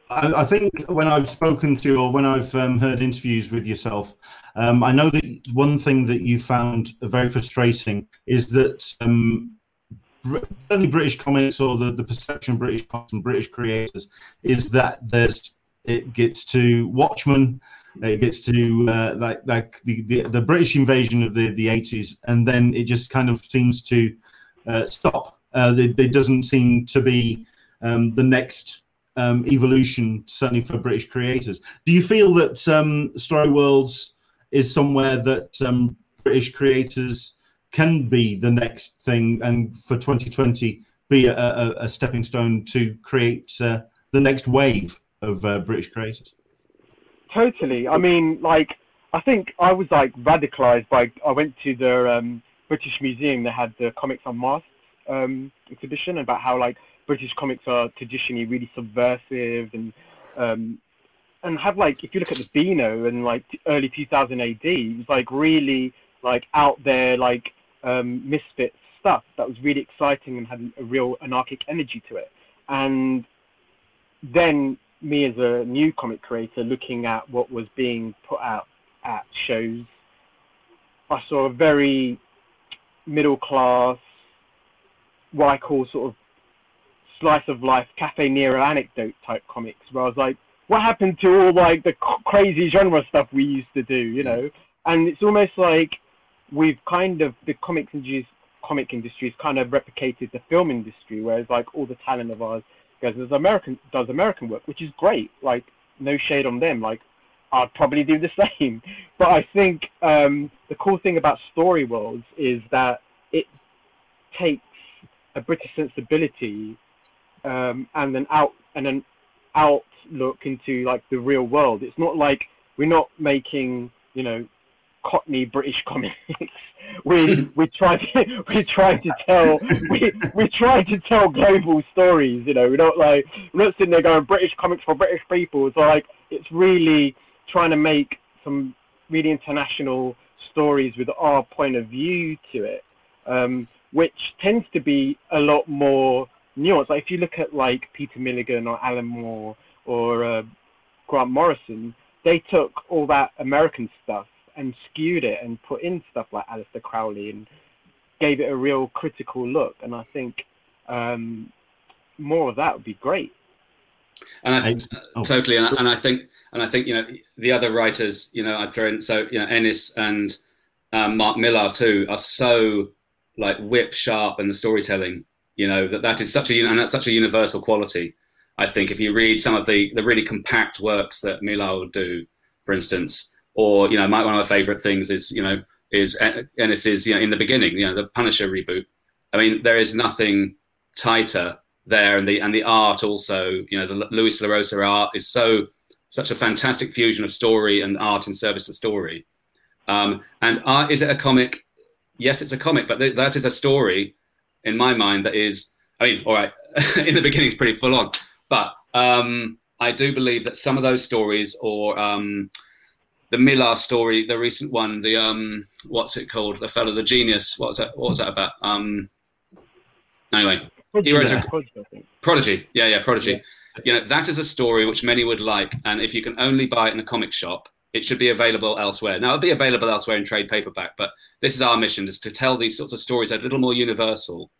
I, I, think when I've spoken to or when I've um, heard interviews with yourself, um, I know that one thing that you found very frustrating is that um, certainly British comics or the, the perception of British comics and British creators is that there's it gets to Watchmen it gets to uh, like like the, the, the British invasion of the the eighties, and then it just kind of seems to uh, stop. Uh, there, doesn't seem to be um, the next um, evolution, certainly for British creators. Do you feel that um, Story Worlds is somewhere that um, British creators can be the next thing, and for 2020 be a, a, a stepping stone to create uh, the next wave of uh, British creators? Totally. I mean, like, I think I was like radicalized by. I went to the um, British Museum. They had the Comics Unmasked um, exhibition about how like British comics are traditionally really subversive and um, and have like if you look at the Beano and like early 2000 AD, it was like really like out there like um, misfit stuff that was really exciting and had a real anarchic energy to it. And then me as a new comic creator looking at what was being put out at shows, I saw a very middle class, what I call sort of slice of life, Caffè Nero anecdote type comics, where I was like, what happened to all like the crazy genre stuff we used to do, you know? And it's almost like we've kind of the comics industry, comic industry has kind of replicated the film industry, whereas like all the talent of ours does American does American work, which is great. Like no shade on them. Like I'd probably do the same. But I think um, the cool thing about Story Worlds is that it takes a British sensibility um, and an out and an outlook into like the real world. It's not like we're not making you know Cockney British comics. we we try to we try to tell we we try to tell global stories. You know, we're not like we're not sitting there going British comics for British people. So like it's really trying to make some really international stories with our point of view to it, um, which tends to be a lot more nuanced. Like if you look at like Peter Milligan or Alan Moore or uh, Grant Morrison, they took all that American stuff and skewed it and put in stuff like Aleister Crowley and gave it a real critical look. And I think um, more of that would be great. And I think oh. totally, and I, and I, think, and I think you know the other writers, you know, I throw in so you know Ennis and um, Mark Millar too are so like whip sharp in the storytelling. You know that that is such a and that's such a universal quality. I think if you read some of the the really compact works that Millar would do, for instance, or you know, my, one of my favorite things is you know is Ennis's you know in the beginning, you know, the Punisher reboot. I mean, there is nothing tighter there, and the and the art also, you know, the Lewis LaRosa art is so such a fantastic fusion of story and art in service of story. Um, and art, is it a comic? Yes, it's a comic, but th- that is a story in my mind that is. I mean, all right, in the beginning it's pretty full on, but um, I do believe that some of those stories, or um, the Millar story, the recent one, the um, what's it called? The fellow, the genius. What was that? What was that about? Um, anyway, he wrote a, Prodigy. Yeah, yeah, Prodigy. Yeah. You know, that is a story which many would like, and if you can only buy it in a comic shop, it should be available elsewhere. Now, it'll be available elsewhere in trade paperback, but this is our mission: is to tell these sorts of stories that are a little more universal,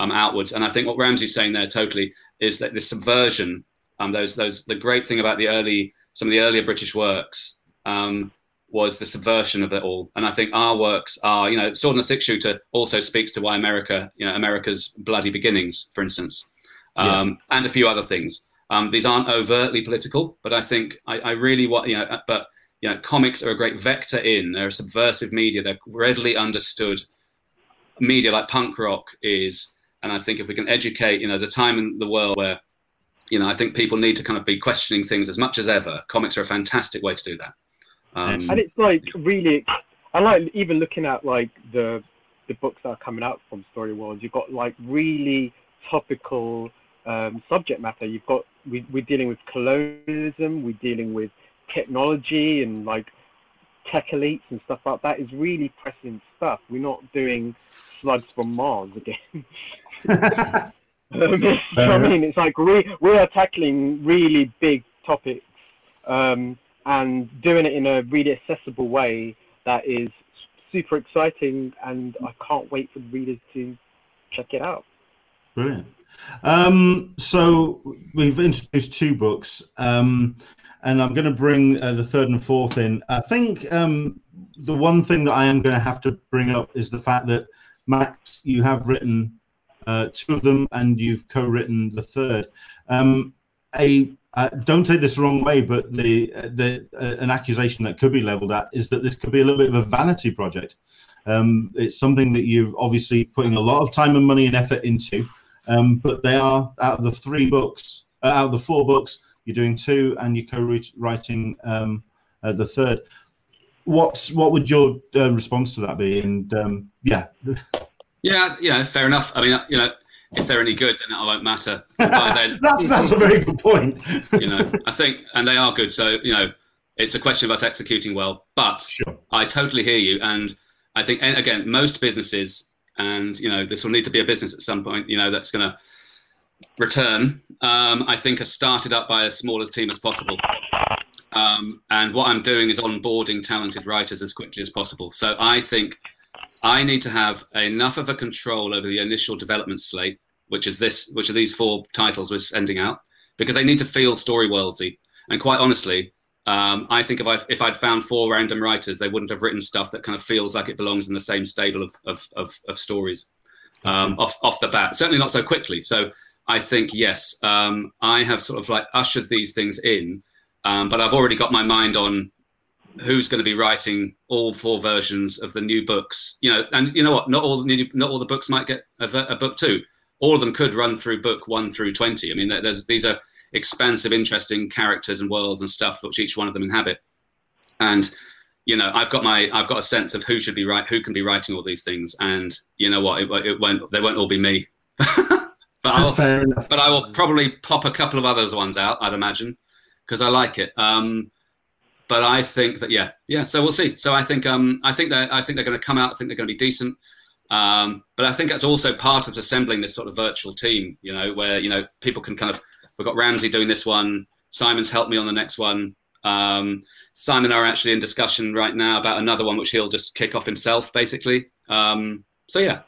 um, outwards. And I think what Ramsey's saying there totally is that the subversion, um, those those the great thing about the early some of the earlier British works um, was the subversion of it all. And I think our works are, you know, Sword and the Six Shooter also speaks to why America, you know, America's bloody beginnings, for instance, um, yeah. and a few other things. Um, these aren't overtly political, but I think I, I really want, you know, uh, but you know, comics are a great vector in. They're a subversive media. They're readily understood media like punk rock is. And I think if we can educate, you know, the time in the world where, you know, I think people need to kind of be questioning things as much as ever. Comics are a fantastic way to do that. Um, and it's like really, I like even looking at like the the books that are coming out from Story Worlds. You've got like really topical um, subject matter. You've got we, we're dealing with colonialism. We're dealing with technology and like tech elites and stuff like that is really pressing stuff. We're not doing slugs from Mars again. um, I mean, it's like we we are tackling really big topics um, and doing it in a really accessible way that is super exciting, and I can't wait for the readers to check it out. Brilliant. Um, so we've introduced two books. Um, and I'm going to bring uh, the third and fourth in. I think um, the one thing that I am going to have to bring up is the fact that Max, you have written uh, two of them, and you've co-written the third. Um, a uh, don't take this the wrong way, but the uh, the uh, an accusation that could be leveled at is that this could be a little bit of a vanity project. Um, it's something that you've obviously putting a lot of time and money and effort into, um, but they are out of the three books, uh, out of the four books you're doing two, and you're co-writing um, uh, the third. What's what would your uh, response to that be? And um, yeah, yeah, yeah, fair enough. I mean, you know, if they're any good, then it won't matter. Then, that's that's a very good point. you know, I think, and they are good. So you know, it's a question of us executing well. But sure. I totally hear you, and I think, and again, most businesses, and you know, this will need to be a business at some point. You know, that's going to return, um, I think, are started up by as small a team as possible. Um, and what I'm doing is onboarding talented writers as quickly as possible. So I think I need to have enough of a control over the initial development slate, which is this, which are these four titles we're sending out, because they need to feel story worldsy. And quite honestly, um, I think if I if I'd found four random writers, they wouldn't have written stuff that kind of feels like it belongs in the same stable of of, of, of stories um, off off the bat. Certainly not so quickly. So I think yes, um, I have sort of like ushered these things in, um, but I've already got my mind on who's going to be writing all four versions of the new books. You know, and you know what? Not all the new, not all the books might get a, a, book two. All of them could run through book one through twenty. I mean, there's these are expansive, interesting characters and worlds and stuff which each one of them inhabit, and you know, I've got my I've got a sense of who should be right, who can be writing all these things, and you know what? It, it won't they won't all be me. But I'll, Fair enough. But I will probably pop a couple of others ones out. I'd imagine because I like it. Um, but I think that yeah, yeah. So we'll see. So I think um, I think that I think they're going to come out. I think they're going to be decent. Um, but I think that's also part of assembling this sort of virtual team. You know, where you know people can kind of we've got Ramsey doing this one. Simon's helped me on the next one. Um, Simon are actually in discussion right now about another one, which he'll just kick off himself, basically. Um, so yeah,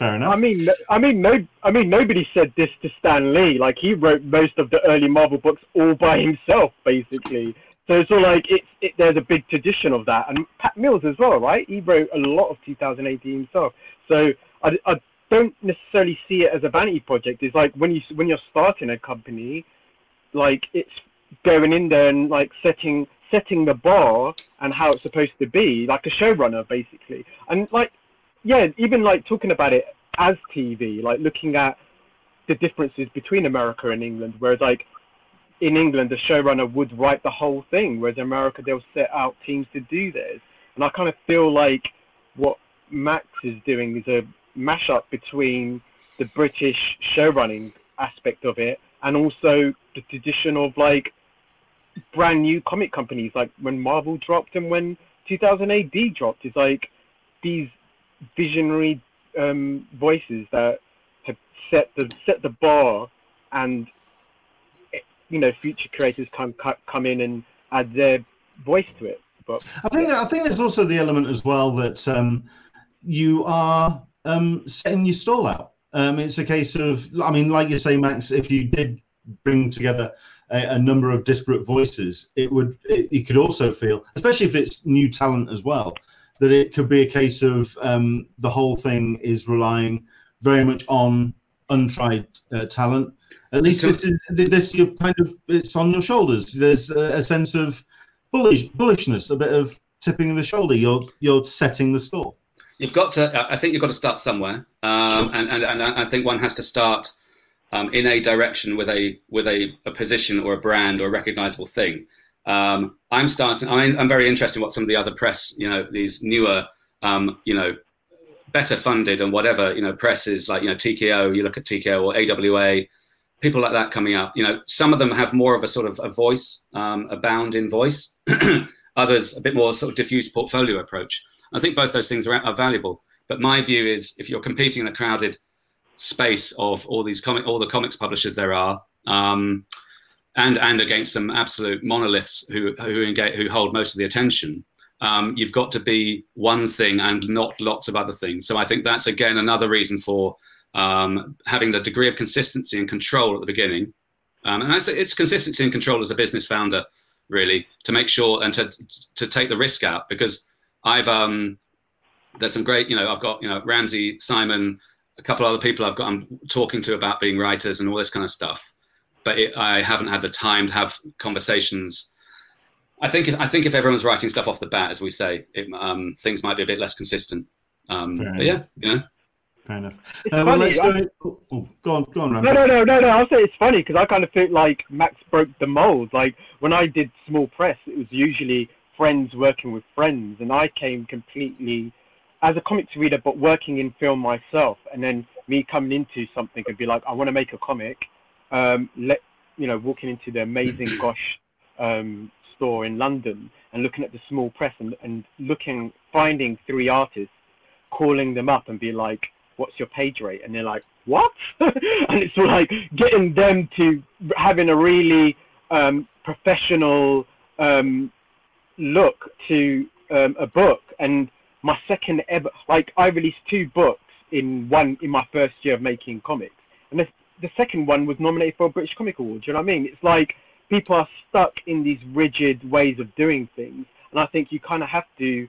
Fair enough. I mean, I mean, no, I mean, nobody said this to Stan Lee. Like he wrote most of the early Marvel books all by himself, basically. So it's all like it's it, there's a big tradition of that, and Pat Mills as well, right? He wrote a lot of 2000 AD himself. So I, I don't necessarily see it as a vanity project. It's like when you when you're starting a company, like it's going in there and like setting setting the bar and how it's supposed to be, like a showrunner basically. And like yeah, even like talking about it as TV, like looking at the differences between America and England, whereas like in England, the showrunner would write the whole thing, whereas in America, they'll set out teams to do this. And I kind of feel like what Max is doing is a mashup between the British showrunning aspect of it and also the tradition of like brand new comic companies, like when Marvel dropped and when 2000 AD dropped. It's like these visionary um, voices that have set the set the bar, and you know future creators come come in and add their voice to it. But I think I think there's also the element as well that um, you are um, setting your stall out. Um, it's a case of, I mean, like you say, Max, if you did bring together a, a number of disparate voices, it would, it, could also feel, especially if it's new talent as well, that it could be a case of um, the whole thing is relying very much on untried uh, talent. At least this is this you kind of it's on your shoulders. There's a, a sense of bullish bullishness, a bit of tipping the shoulder. You're you're setting the score. You've got to. I think you've got to start somewhere, um, sure. and, and and I think one has to start um, in a direction with a with a, a, position or a brand or a recognizable thing. Um, I'm starting. I'm, I'm, very interested in what some of the other press, you know, these newer, um, you know, better funded and whatever, you know, presses like you know TKO. You look at TKO or AWA, people like that coming up. You know, some of them have more of a sort of a voice, um, a bound in voice. Others a bit more sort of diffuse portfolio approach. I think both those things are, are valuable. But my view is, if you're competing in a crowded space of all these comic, all the comics publishers there are, um, and and against some absolute monoliths who who engage, who hold most of the attention, um, you've got to be one thing and not lots of other things. So I think that's again another reason for um, having the degree of consistency and control at the beginning. Um, and it's consistency and control as a business founder, really, to make sure and to to take the risk out because I've um, there's some great, you know, I've got you know Ramsey, Simon, a couple other people I've got I'm talking to about being writers and all this kind of stuff, but it, I haven't had the time to have conversations. I think if, I think if everyone's writing stuff off the bat, as we say, it, um, things might be a bit less consistent. Um, but yeah, you know. Fair enough. Uh, well, let's go, oh, oh, go on, go on, Ramsey. No, no, no, no, no. I'll say it's funny because I kind of feel like Max broke the mold. Like when I did small press, it was usually friends working with friends, and I came completely as a comics reader, but working in film myself, and then me coming into something and be like, I want to make a comic. Um, let you know, walking into the amazing Gosh um, store in London and looking at the small press and, and looking, finding three artists, calling them up and be like, what's your page rate? And they're like, what? and it's like getting them to having a really um, professional um, look to um, a book and my second ever like I released two books in one in my first year of making comics and the, the second one was nominated for a British Comic Award. Do you know what I mean? It's like people are stuck in these rigid ways of doing things and I think you kind of have to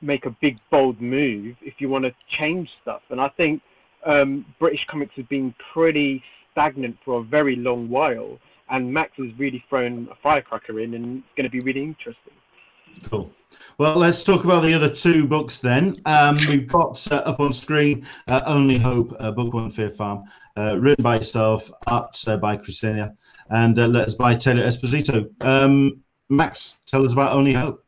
make a big bold move if you want to change stuff and I think um, British comics has been pretty stagnant for a very long while and Max has really thrown a firecracker in and it's going to be really interesting. Cool. Well, let's talk about the other two books then. Um, we've got uh, up on screen uh, Only Hope, uh, Book One Fear Farm, uh, written by yourself, art uh, by Christina, and uh, letters by Taylor Esposito. Um, Max, tell us about Only Hope.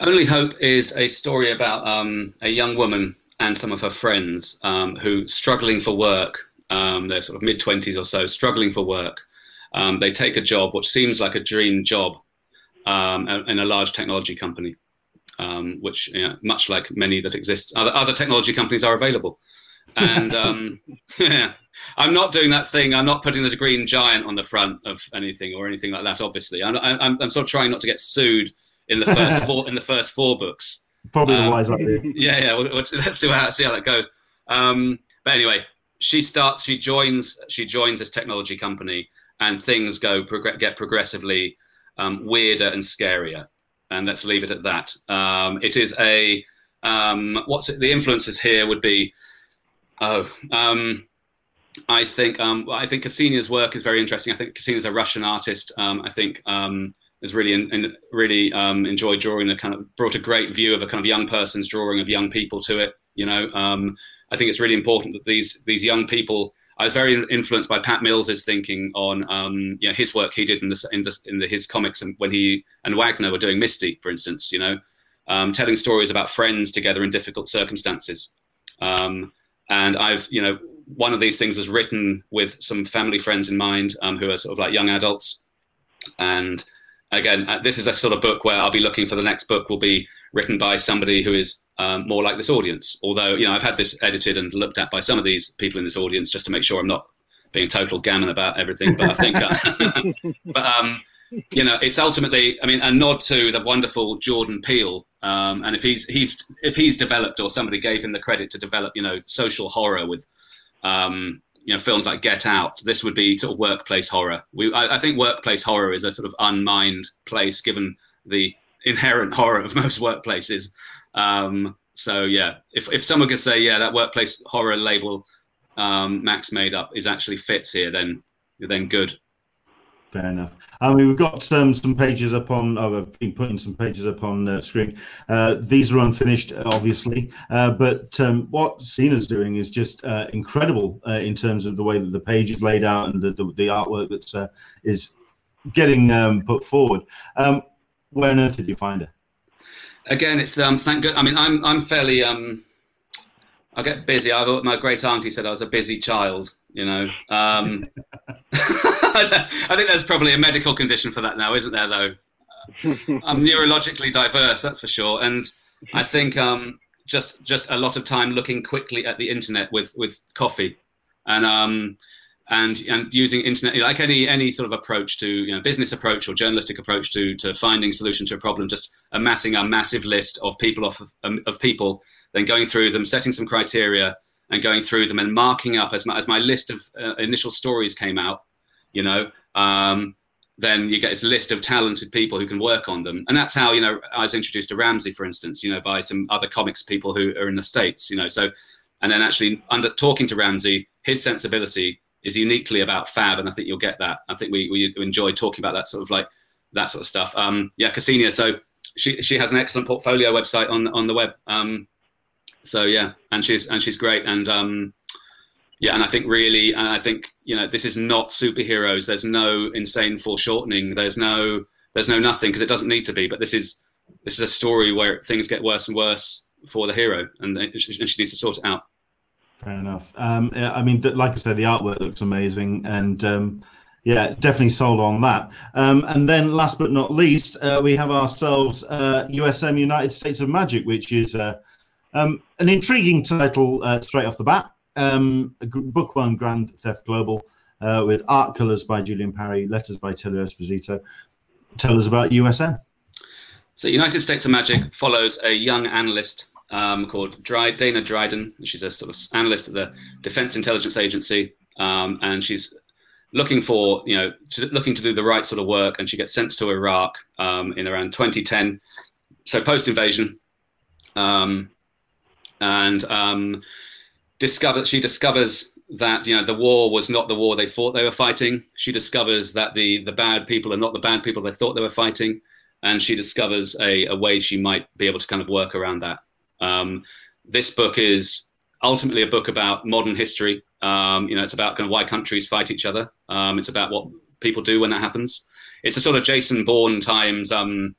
Only Hope is a story about um, a young woman and some of her friends um, who struggling for work. Um, they're sort of mid 20s or so, struggling for work. Um, they take a job which seems like a dream job um, in a large technology company, um, which you know, much like many that exist, other, other technology companies are available. And um, yeah, I'm not doing that thing. I'm not putting the green giant on the front of anything or anything like that. Obviously, I'm, I'm, I'm sort of trying not to get sued in the first four in the first four books. Probably um, wise idea. Yeah, yeah. Well, let's see how see how that goes. Um, but anyway, she starts. She joins. She joins this technology company, and things go prog- get progressively um, weirder and scarier. And let's leave it at that. Um, it is a um, what's it, the influences here would be. Oh, um, I think um, I think Ksenia's work is very interesting. I think Ksenia's a Russian artist. Um, I think has really really enjoyed drawing the kind of brought a great view of a kind of young person's drawing of young people to it. You know, I think it's really important that these these young people I was very influenced by Pat Mills's thinking on um, you know, his work he did in, the, in, the, in the, his comics and when he and Wagner were doing Misty, for instance, you know, um, telling stories about friends together in difficult circumstances. Um, and I've, you know, one of these things was written with some family friends in mind um, who are sort of like young adults. And again, uh, this is a sort of book where I'll be looking for the next book will be written by somebody who is um, more like this audience. Although, you know, I've had this edited and looked at by some of these people in this audience just to make sure I'm not being total gammon about everything. But I think, uh, but um, you know, it's ultimately, I mean, a nod to the wonderful Jordan Peele. Um, and if he's he's if he's developed or somebody gave him the credit to develop, you know, social horror with um, you know films like Get Out. This would be sort of workplace horror. We I, I think workplace horror is a sort of unmined place given the inherent horror of most workplaces. Um, so yeah, if if someone could say yeah that workplace horror label um, Max made up is actually fits here, then then good. Fair enough. I mean, we've got um, some pages up on. Oh, I've been putting some pages up on uh, screen. Uh, these are unfinished, obviously, uh, but um, what Ksenia's doing is just uh, incredible uh, in terms of the way that the page is laid out and the, the, the artwork that uh, is getting um, put forward. Um, where on earth did you find her? Again, it's um, thank God. I mean, I'm I'm fairly um, I get busy. I my great auntie said I was a busy child. You know, um, I think there's probably a medical condition for that now, isn't there? Though I'm neurologically diverse, that's for sure, and I think um, just just a lot of time looking quickly at the internet with with coffee, and um, and and using internet like any any sort of approach to you know business approach or journalistic approach to to finding solution to a problem just amassing a massive list of people of um, of people then going through them setting some criteria and going through them and marking up as my, as my list of uh, initial stories came out, you know, um, then you get this list of talented people who can work on them. And that's how, you know, I was introduced to Ramsey, for instance, you know, by some other comics people who are in the States, you know, so, and then actually under talking to Ramsey, his sensibility is uniquely about fab. And I think you'll get that. I think we, we enjoy talking about that sort of like that sort of stuff. Um, yeah, Ksenia. So she, she has an excellent portfolio website on, on the web. Um, so yeah, and she's and she's great, and um, yeah, and I think really, and I think you know, this is not superheroes. There's no insane foreshortening. There's no there's no nothing because it doesn't need to be. But this is this is a story where things get worse and worse for the hero, and, and she needs to sort it out. Fair enough. Um, I mean, like I said, the artwork looks amazing, and um, yeah, definitely sold on that. Um, and then, last but not least, uh, we have ourselves uh, USM United States of Magic, which is uh, um, an intriguing title uh, straight off the bat. Um, book one, Grand Theft Global, uh, with art colors by Julian Parry, letters by Taylor Esposito. Tell us about USM. So, United States of Magic follows a young analyst um, called Dry- Dana Dryden. She's a sort of analyst at the Defense Intelligence Agency, um, and she's looking for, you know, to, looking to do the right sort of work. And she gets sent to Iraq um, in around 2010, so post invasion. Um, and um, discover she discovers that you know the war was not the war they thought they were fighting. She discovers that the the bad people are not the bad people they thought they were fighting, and she discovers a, a way she might be able to kind of work around that. Um, this book is ultimately a book about modern history. Um, you know, it's about kind of why countries fight each other. Um, it's about what people do when that happens. It's a sort of Jason Bourne times, um,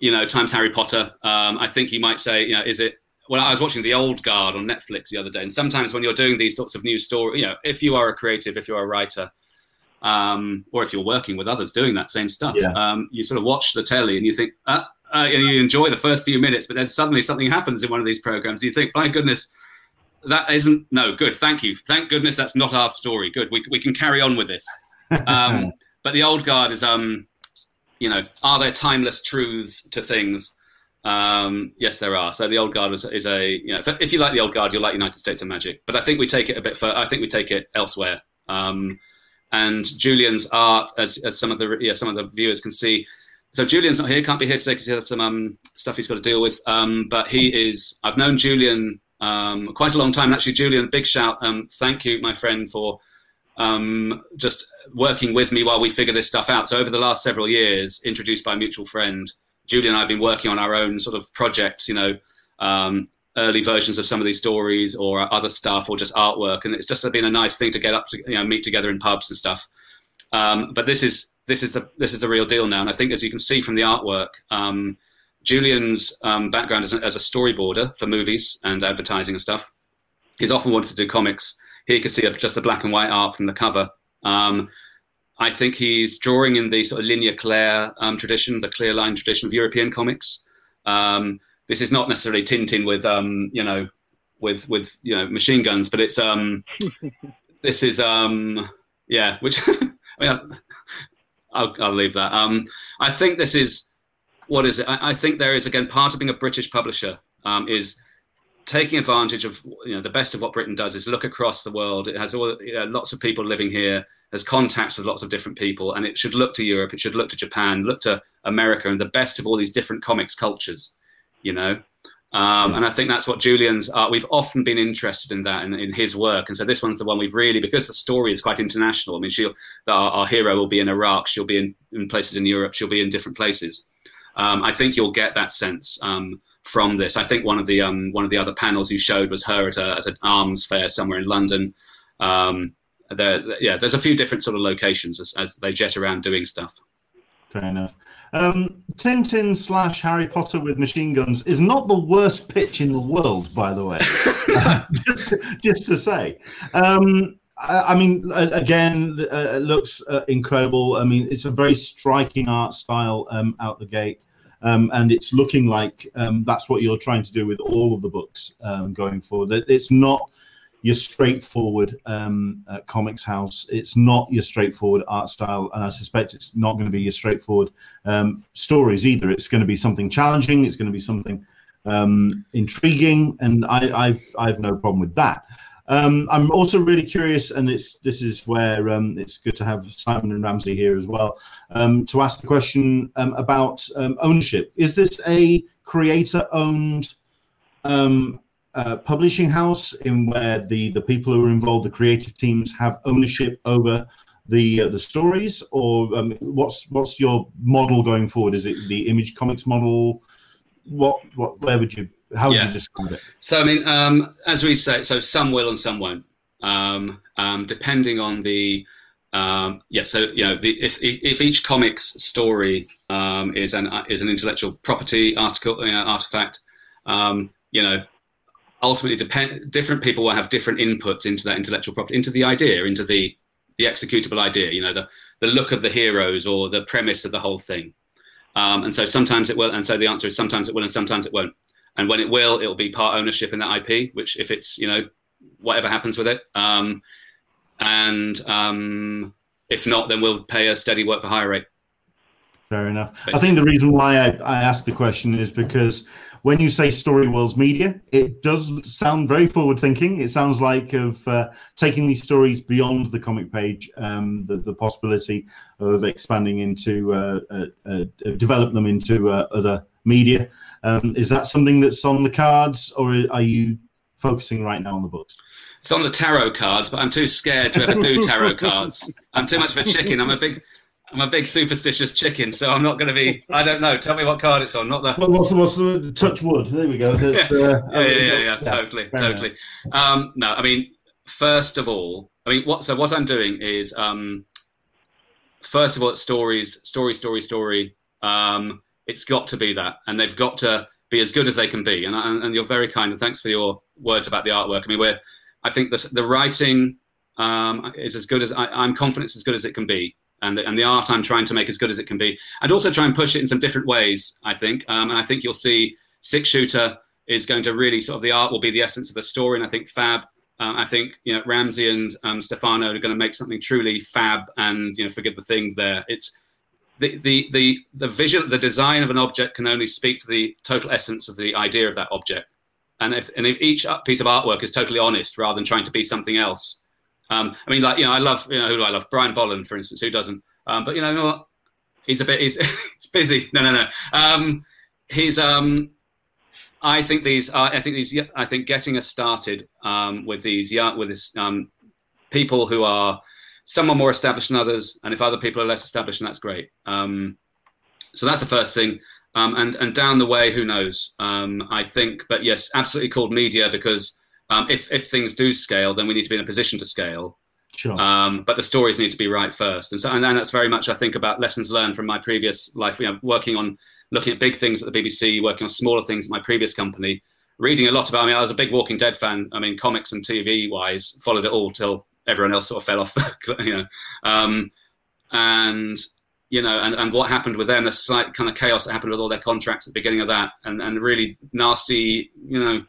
you know, times Harry Potter. Um, I think you might say, you know, is it well, I was watching The Old Guard on Netflix the other day, and sometimes when you're doing these sorts of news stories, you know, if you are a creative, if you're a writer, um, or if you're working with others doing that same stuff, yeah. um, you sort of watch the telly and you think, uh, and you enjoy the first few minutes, but then suddenly something happens in one of these programs. You think, my goodness, that isn't no good. Thank you, thank goodness that's not our story. Good, we we can carry on with this. Um, but The Old Guard is, um, you know, are there timeless truths to things? Um, yes, there are. So the old guard was, is a you know if, if, you like the old guard, you'll like United States of Magic. But I think we take it a bit further. I think we take it elsewhere. Um, and Julian's art, as, as some of the yeah, some of the viewers can see. So Julian's not here, can't be here today because he has some um, stuff he's got to deal with. Um, but he is. I've known Julian um, quite a long time. And actually, Julian, big shout. Um, thank you, my friend, for just working with me while we figure this stuff out. So over the last several years, introduced by a mutual friend. Julian and I have been working on our own sort of projects, you know, um, early versions of some of these stories or other stuff or just artwork. And it's just been a nice thing to get up to, you know, meet together in pubs and stuff. Um, but this is this is the this is the real deal now. And I think as you can see from the artwork, um, Julian's um, background as a, as a storyboarder for movies and advertising and stuff. He's often wanted to do comics. Here you can see just the black and white art from the cover. Um, I think he's drawing in the sort of ligne claire um, tradition, the clear line tradition of European comics. Um, this is not necessarily Tintin with um, you know with with you know machine guns, but it's um this is um yeah, which I mean I'll, I'll leave that. Um, I think this is what is it? I, I, think there is again part of being a British publisher um, is taking advantage of you know the best of what Britain does is look across the world. It has all you know, lots of people living here, has contacts with lots of different people, and it should look to Europe, it should look to Japan, look to America, and the best of all these different comics cultures. You know, um, and I think that's what Julian's. Uh, we've often been interested in that in, in his work, and so this one's the one we've really because the story is quite international. I mean, she'll our, our hero will be in Iraq, she'll be in, in places in Europe, she'll be in different places. Um, I think you'll get that sense. Um, from this. I think one of the um, one of the other panels you showed was her at, a, at an arms fair somewhere in London. Um, there, yeah, there's a few different sort of locations as, as they jet around doing stuff. Fair enough. Um, Tintin slash Harry Potter with machine guns is not the worst pitch in the world, by the way. just, just, to say. Um, I, I, mean, again, uh, it looks uh, incredible. I mean, it's a very striking art style um, out the gate. Um, and it's looking like um, that's what you're trying to do with all of the books um, going forward. It's not your straightforward um, uh, comics house. It's not your straightforward art style, and I suspect it's not going to be your straightforward um, stories either. It's going to be something challenging. It's going to be something um, intriguing, and I, I've I've no problem with that. Um, I'm also really curious, and it's this is where um, it's good to have Simon and Ramsey here as well um, to ask the question about ownership. Is this a creator-owned um, uh, publishing house in where the the people who are involved, the creative teams, have ownership over the uh, the stories, or what's what's your model going forward? Is it the Image Comics model? What what where would you how would yeah. you describe it? So I mean, um, as we say, so some will and some won't, um, um, depending on the. Um, yeah, so you know, the, if if each comic's story um, is an is an intellectual property article uh, artifact, um, you know, ultimately depend different people will have different inputs into that intellectual property, into the idea, into the the executable idea. You know, the the look of the heroes or the premise of the whole thing. Um, and so sometimes it will, and so the answer is sometimes it will and sometimes it won't and when it will, it'll be part ownership in that IP. Which, if it's you know whatever happens with it, um, and um, if not, then we'll pay a steady work for hire rate. Fair enough. Basically. I think the reason why I, I asked the question is because when you say Story Worlds Media, it does sound very forward thinking. It sounds like of uh, taking these stories beyond the comic page, um, the, the possibility of expanding into, uh, uh, uh develop them into uh, other media. Um, is that something that's on the cards, or are you focusing right now on the books? It's on the tarot cards, but I'm too scared to ever do tarot cards. I'm too much of a chicken. I'm a big, I'm a big superstitious chicken, so I'm not going to be. I don't know. Tell me what card it's on. Not the. Well, what's, what's the touch wood? There we go. Uh, yeah. Yeah, yeah, yeah, yeah, Totally, totally. Um, no, I mean, first of all, I mean, what? So what I'm doing is, um, first of all, it's stories, story, story, story. Um, it's got to be that, and they've got to be as good as they can be. And, and, and you're very kind, and thanks for your words about the artwork. I mean, we're, I think the, the writing um, is as good as I, am confident it's as good as it can be. And the, and the art I'm trying to make as good as it can be, and also try and push it in some different ways. I think, um, and I think you'll see Six Shooter is going to really sort of the art will be the essence of the story, and I think Fab um, I think you know Ramsey and um, Stefano are going to make something truly fab, and you know forgive the things there. It's the, the, the, the vision, the design of an object can only speak to the total essence of the idea of that object. And if, and if each piece of artwork is totally honest rather than trying to be something else. Um, I mean, like, you know, I love, you know, who do I love? Brian Bolland, for instance, who doesn't? Um, but you know, you know what? He's a bit, he's, he's busy. No, no, no. Um, he's, um, I think these, uh, I think these, I think getting us started um, with these young, with this um, people who are, some are more established than others, and if other people are less established, then that's great. Um, so that's the first thing. Um, and and down the way, who knows? Um, I think, but yes, absolutely called media because um, if if things do scale, then we need to be in a position to scale. Sure. Um, but the stories need to be right first, and so and, and that's very much I think about lessons learned from my previous life. You know, working on looking at big things at the BBC, working on smaller things at my previous company, reading a lot about. I mean, I was a big Walking Dead fan. I mean, comics and TV wise, followed it all till everyone else sort of fell off, the, you know. Um, and you know, and, and what happened with them, the slight kind of chaos that happened with all their contracts at the beginning of that, and, and really nasty, you know,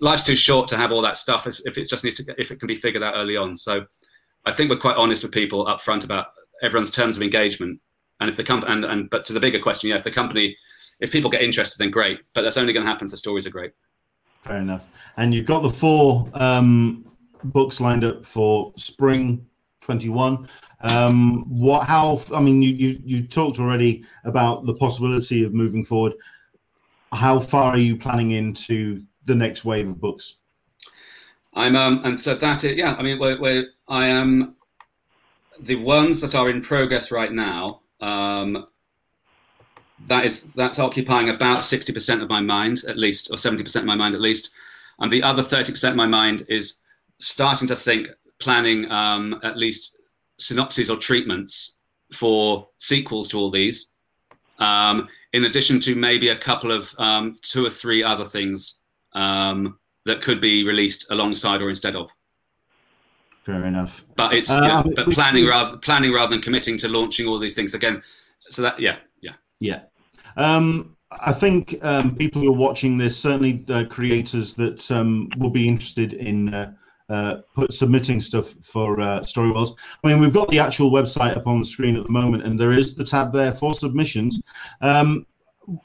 life's too short to have all that stuff if, it just needs to, if it can be figured out early on. So I think we're quite honest with people up front about everyone's terms of engagement. And if the company, and, and, but to the bigger question, yeah, if the company, if people get interested, then great, but that's only going to happen if the stories are great. Fair enough. And you've got the four um, books lined up for spring 21. Um, what? How? I mean, you, you you talked already about the possibility of moving forward. How far are you planning into the next wave of books? I'm um, and so that is yeah. I mean, we're, we're, I am the ones that are in progress right now. Um, that is that's occupying about 60% of my mind at least or 70% of my mind at least and the other 30% of my mind is starting to think planning um, at least synopses or treatments for sequels to all these um, in addition to maybe a couple of um, two or three other things um, that could be released alongside or instead of. Fair enough. But it's uh, yeah, but planning rather planning rather than committing to launching all these things again. So that yeah yeah. Yeah. Um, I think um, people who are watching this, certainly uh, creators that um, will be interested in uh, uh, put submitting stuff for uh, Story Worlds. I mean, we've got the actual website up on the screen at the moment, and there is the tab there for submissions. Um,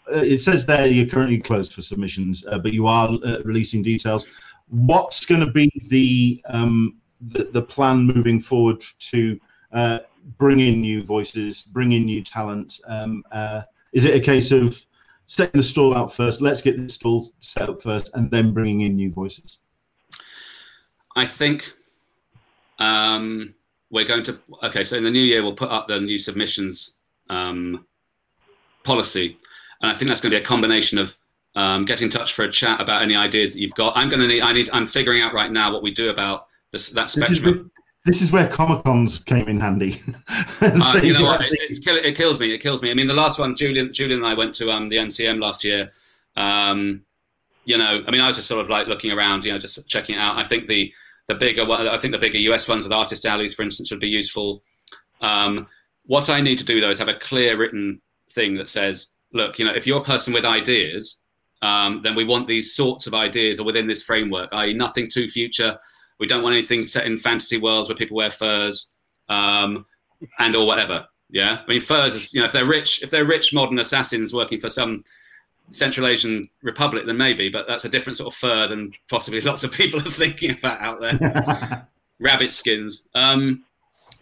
it says there you're currently closed for submissions, uh, but you are uh, releasing details. What's going to be the, um, the, the plan moving forward to uh, bring in new voices, bring in new talent? Um, is it a case of setting the stall out first? Let's get the stall set up first, and then bringing in new voices. I think um, we're going to. Okay, so in the new year, we'll put up the new submissions um, policy, and I think that's going to be a combination of um, get in touch for a chat about any ideas that you've got. I'm going to need. I need. I'm figuring out right now what we do about this, that spectrum this is where Comic Cons came in handy. so uh, you know what? It, it, it, kills me. It kills me. I mean, the last one, Julian, Julian and I went to um, the MCM last year. Um, you know, I mean, I was just sort of like looking around, you know, just checking it out. I think the the bigger, I think the bigger US ones at artist alleys, for instance, would be useful. Um, what I need to do though is have a clear written thing that says, look, you know, if you're a person with ideas, um, then we want these sorts of ideas or within this framework, i.e., nothing too future we don't want anything set in fantasy worlds where people wear furs um, and or whatever. Yeah, I mean furs is you know if they're rich if they're rich modern assassins working for some Central Asian republic, then maybe, but that's a different sort of fur than possibly lots of people are thinking about out there. Rabbit skins. Um,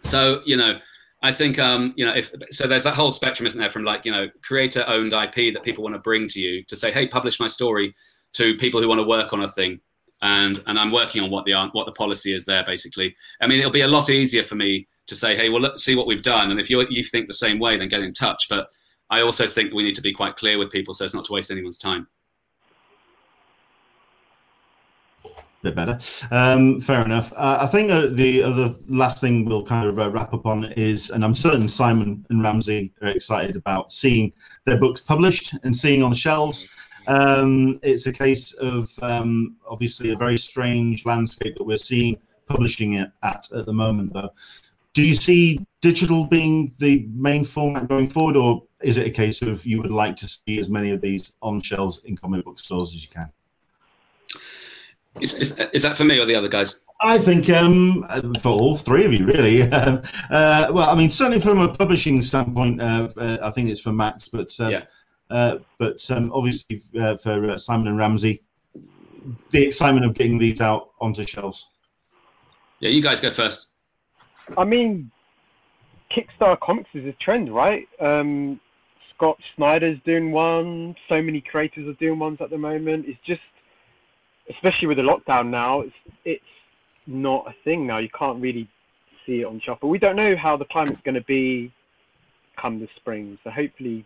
so you know, I think um, you know if so, there's that whole spectrum, isn't there, from like you know creator-owned IP that people want to bring to you to say, hey, publish my story, to people who want to work on a thing and and I'm working on what the what the policy is there. Basically, I mean, it'll be a lot easier for me to say, hey, well, let's see what we've done, and if you you think the same way, then get in touch. But I also think we need to be quite clear with people so as not to waste anyone's time. Bit better. Um, fair enough. Uh, I think uh, the other last thing we'll kind of uh, wrap up on is, and I'm certain Simon and Ramsey are excited about seeing their books published and seeing on the shelves. Um, it's a case of um, obviously a very strange landscape that we're seeing publishing it at at the moment, though. Do you see digital being the main format going forward, or is it a case of you would like to see as many of these on shelves in comic book stores as you can? Is, is, is that for me or the other guys? I think um, for all three of you, really. uh, well, I mean, certainly from a publishing standpoint, uh, uh, I think it's for Max, but uh, yeah. Uh, but um, obviously uh, for uh, Simon and Ramsey, the excitement of getting these out onto shelves. Yeah, you guys go first. I mean, Kickstarter comics is a trend, right? Um, Scott Snyder's doing one. So many creators are doing ones at the moment. It's just, especially with the lockdown now, it's it's not a thing now. You can't really see it on shelf. We don't know how the climate's going to be come the spring. So hopefully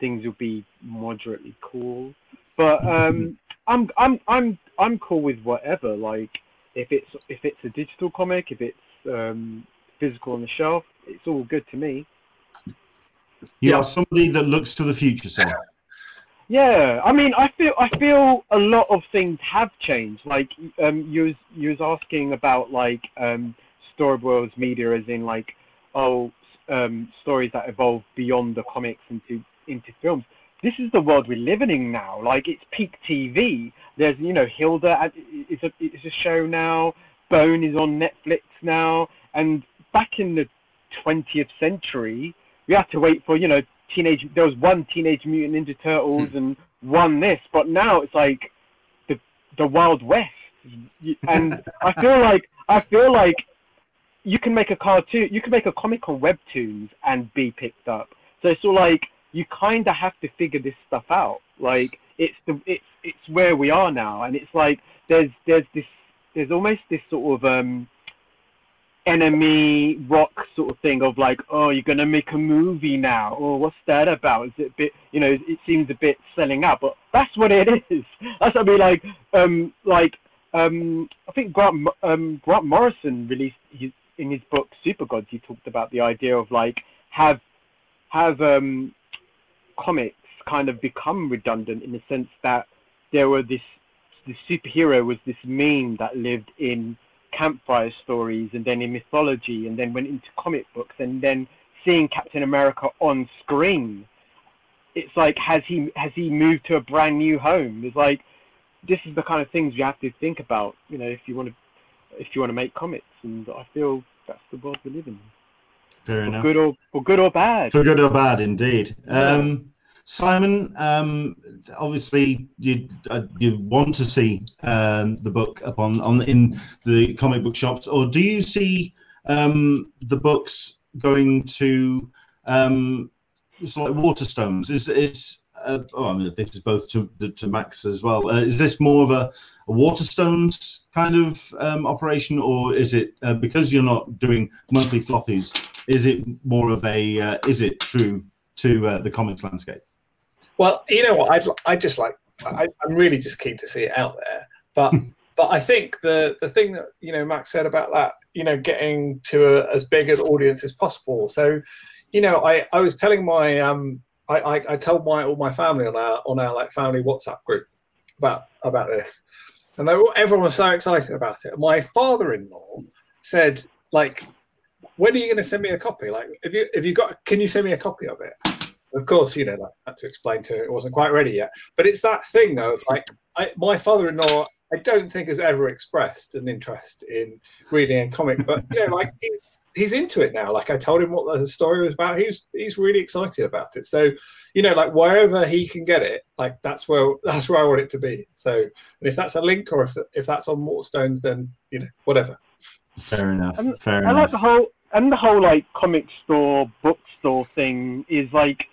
things will be moderately cool. But um, I'm I'm I'm I'm cool with whatever. Like if it's if it's a digital comic, if it's um, physical on the shelf, it's all good to me. You yeah. are somebody that looks to the future, sir. Yeah, I mean, I feel I feel a lot of things have changed. Like um, you was you was asking about like um, Storyworlds media, as in like oh um, stories that evolve beyond the comics into into films. This is the world we're living in now. Like it's peak TV. There's you know Hilda is a it's a show now. Bone is on Netflix now. And back in the 20th century, we had to wait for you know teenage. There was one Teenage Mutant Ninja Turtles hmm. and one this, but now it's like the the Wild West, and I feel like I feel like you can make a cartoon, you can make a comic on webtoons and be picked up. So it's all like you kind of have to figure this stuff out. Like it's the it's it's where we are now, and it's like there's there's this there's almost this sort of um enemy rock sort of thing of like, oh, you're gonna make a movie now, or oh, what's that about? Is it a bit, you know, it seems a bit selling out, but that's what it is. That's what I mean, like, um, like, um, I think Grant, um, Grant Morrison released his in his book Supergods. He talked about the idea of like have have um, comics kind of become redundant in the sense that there were this the superhero was this meme that lived in campfire stories and then in mythology and then went into comic books and then seeing Captain America on screen, it's like has he has he moved to a brand new home? It's like this is the kind of things you have to think about, you know, if you want to if you want to make comics, and I feel that's the world we live in. Fair for enough. Good or for good or bad. For good or bad, indeed. Um, Simon, um, obviously you uh, you want to see um, the book upon on on in the comic book shops, or do you see um, the books going to um, sort of like Waterstones? Is is uh, oh, I mean, this is both to to Max as well. Uh, is this more of a, a Waterstones kind of um, operation, or is it uh, because you're not doing monthly floppies? Is it more of a uh, is it true to uh, the comics landscape? Well, you know what? I'd I just like I, I'm really just keen to see it out there, but but I think the the thing that you know Max said about that, you know, getting to a, as big an audience as possible. So, you know, I I was telling my um I I, I told my all my family on our on our like family WhatsApp group about about this, and they were, everyone was so excited about it. My father-in-law said like, "When are you going to send me a copy? Like, if you if you got, can you send me a copy of it?" Of course, you know, like, I had to explain to her it wasn't quite ready yet. But it's that thing though, of like I, my father-in-law, I don't think has ever expressed an interest in reading a comic, but you know, like he's he's into it now. Like I told him what the story was about. He's he's really excited about it. So, you know, like wherever he can get it, like that's where that's where I want it to be. So, and if that's a link or if if that's on Waterstones, then you know, whatever. Fair enough. Um, Fair I enough. like the whole and the whole like comic store, bookstore thing is like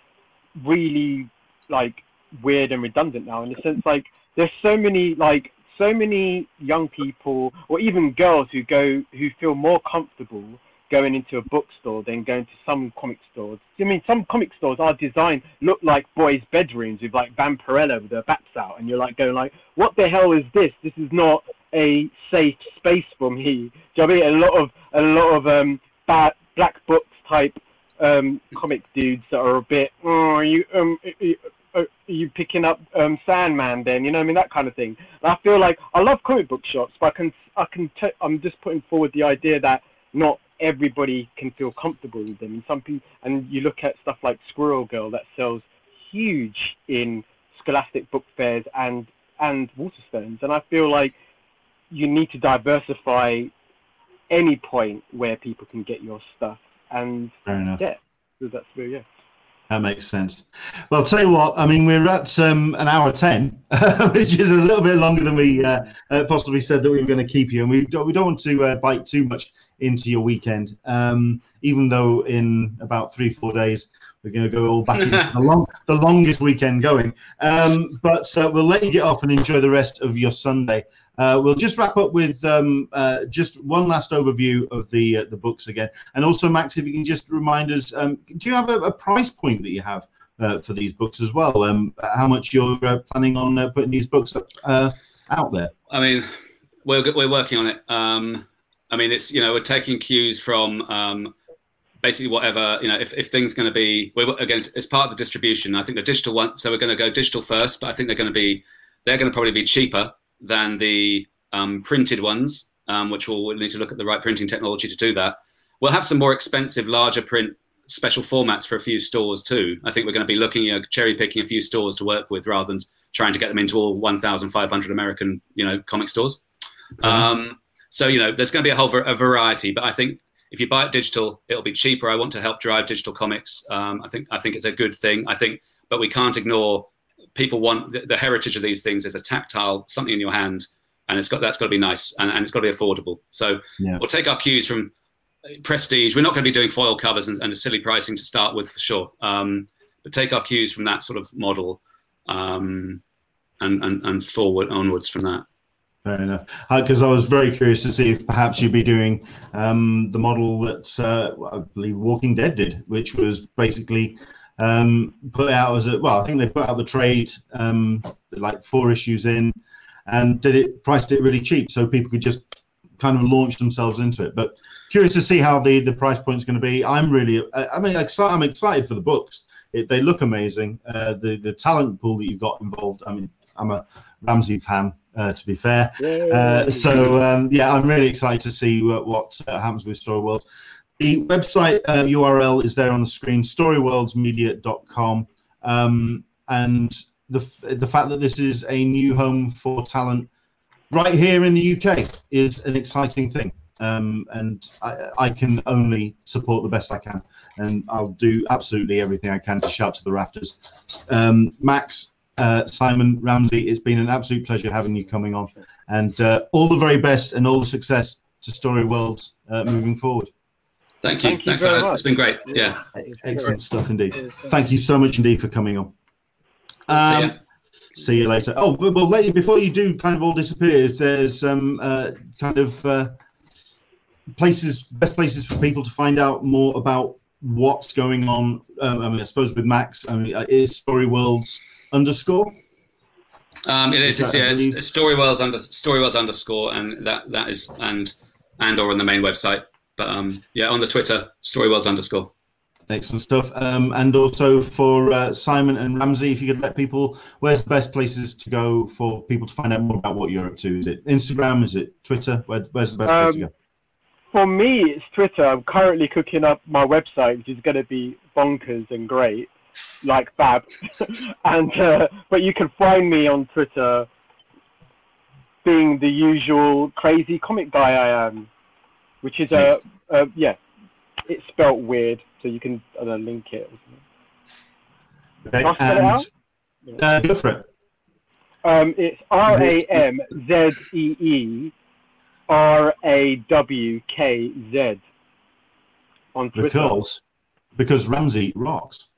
really like weird and redundant now in the sense like there's so many like so many young people or even girls who go who feel more comfortable going into a bookstore than going to some comic stores. I mean, some comic stores are designed look like boys' bedrooms with like Vampirella with their bats out, and you're like going like, what the hell is this? This is not a safe space for me. Do you know what I mean? A lot of a lot of um bad black books type um comic dudes that are a bit, oh, are you um. Are you picking up um, Sandman then? You know, I mean that kind of thing. And I feel like I love comic book shops, but I can, I can, t- I'm just putting forward the idea that not everybody can feel comfortable with them. And some people, and you look at stuff like Squirrel Girl that sells huge in Scholastic book fairs and and Waterstones, and I feel like you need to diversify any point where people can get your stuff. And Fair enough. yeah, so that's where yeah. That makes sense. Well, I'll tell you what. I mean, we're at um, an hour ten, which is a little bit longer than we uh, uh, possibly said that we were going to keep you, and we don't, we don't want to uh, bite too much into your weekend. Um, even though in about three four days we're going to go all back into the, long, the longest weekend going. Um, but uh, we'll let you get off and enjoy the rest of your Sunday. Uh, we'll just wrap up with um, uh, just one last overview of the uh, the books again, and also Max, if you can just remind us, um, do you have a, a price point that you have uh, for these books as well? Um, how much you're uh, planning on uh, putting these books up, out there? I mean, we're we're working on it. Um, I mean, it's you know we're taking cues from um, basically whatever you know. If, if things going to be we're again it's part of the distribution. I think the digital one. So we're going to go digital first, but I think they're going to be they're going to probably be cheaper than the um, printed ones, um, which we'll, we'll need to look at the right printing technology to do that. We'll have some more expensive, larger print special formats for a few stores too. I think we're going to be looking at cherry picking a few stores to work with rather than trying to get them into all 1,500 American, you know, comic stores. Um, so you know, there's going to be a whole ver- a variety, but I think if you buy it digital, it'll be cheaper. I want to help drive digital comics. Um, I think I think it's a good thing. I think, but we can't ignore people want the, the, heritage of these things is a tactile something in your hand, and it's got that's got to be nice and, and it's got to be affordable. So yeah. we'll take our cues from prestige. We're not going to be doing foil covers and, and silly pricing to start with for sure, um, but take our cues from that sort of model um, and, and and forward onwards from that. Fair enough. Because uh, I was very curious to see if perhaps you'd be doing um, the model that uh, I believe Walking Dead did, which was basically um, put out as a well. I think they put out the trade um, like four issues in, and did it priced it really cheap so people could just kind of launch themselves into it. But curious to see how the the price point is going to be. I'm really, I mean, I'm excited for the books. It, they look amazing. Uh, the the talent pool that you've got involved. I mean, I'm a Ramsey fan uh, to be fair. Uh, so um, yeah, I'm really excited to see what, what uh, happens with Story World. The website URL uh, is there on the screen, storyworldsmedia.com. Um, and the, the fact that this is a new home for talent right here in the UK is an exciting thing. Um, and I, I, can only support the best I can. And I'll do absolutely everything I can to shout to the rafters. Um, Max, uh, Simon Ramsey, it's been an absolute pleasure having you coming on, and uh, all the very best and all the success to Story Worlds uh, moving forward. Thank you. Thank Thanks you for It's been great. Yeah. Excellent stuff indeed. Thank you so much indeed for coming on. Um, see, you. see you later. Oh, well, later, before you do kind of all disappear, there's um, uh, kind of uh, places, best places for people to find out more about what's going on. Um, I mean, I suppose with Max, I mean, uh, is Story Worlds underscore? Um, it is. is it's, yeah, it's Storyworlds under Storyworlds underscore, and that that is and and or on the main website. But um, yeah, on the Twitter, Storyworlds underscore. Excellent stuff. Um, and also for uh, Simon and Ramsey, if you could let people, where's the best places to go for people to find out more about what you're up to? Is it Instagram? Is it Twitter? Where, where's the best um, place to go? For me, it's Twitter. I'm currently cooking up my website, which is going to be bonkers and great like Bab. and uh, but you can find me on Twitter being the usual crazy comic guy I am, which is a, a yeah, it's spelt weird, so you can uh, link it. Okay, and it uh, go for it. Um, it's R A M Z E E R A W K Z on Twitter. Because because Ramsey rocks.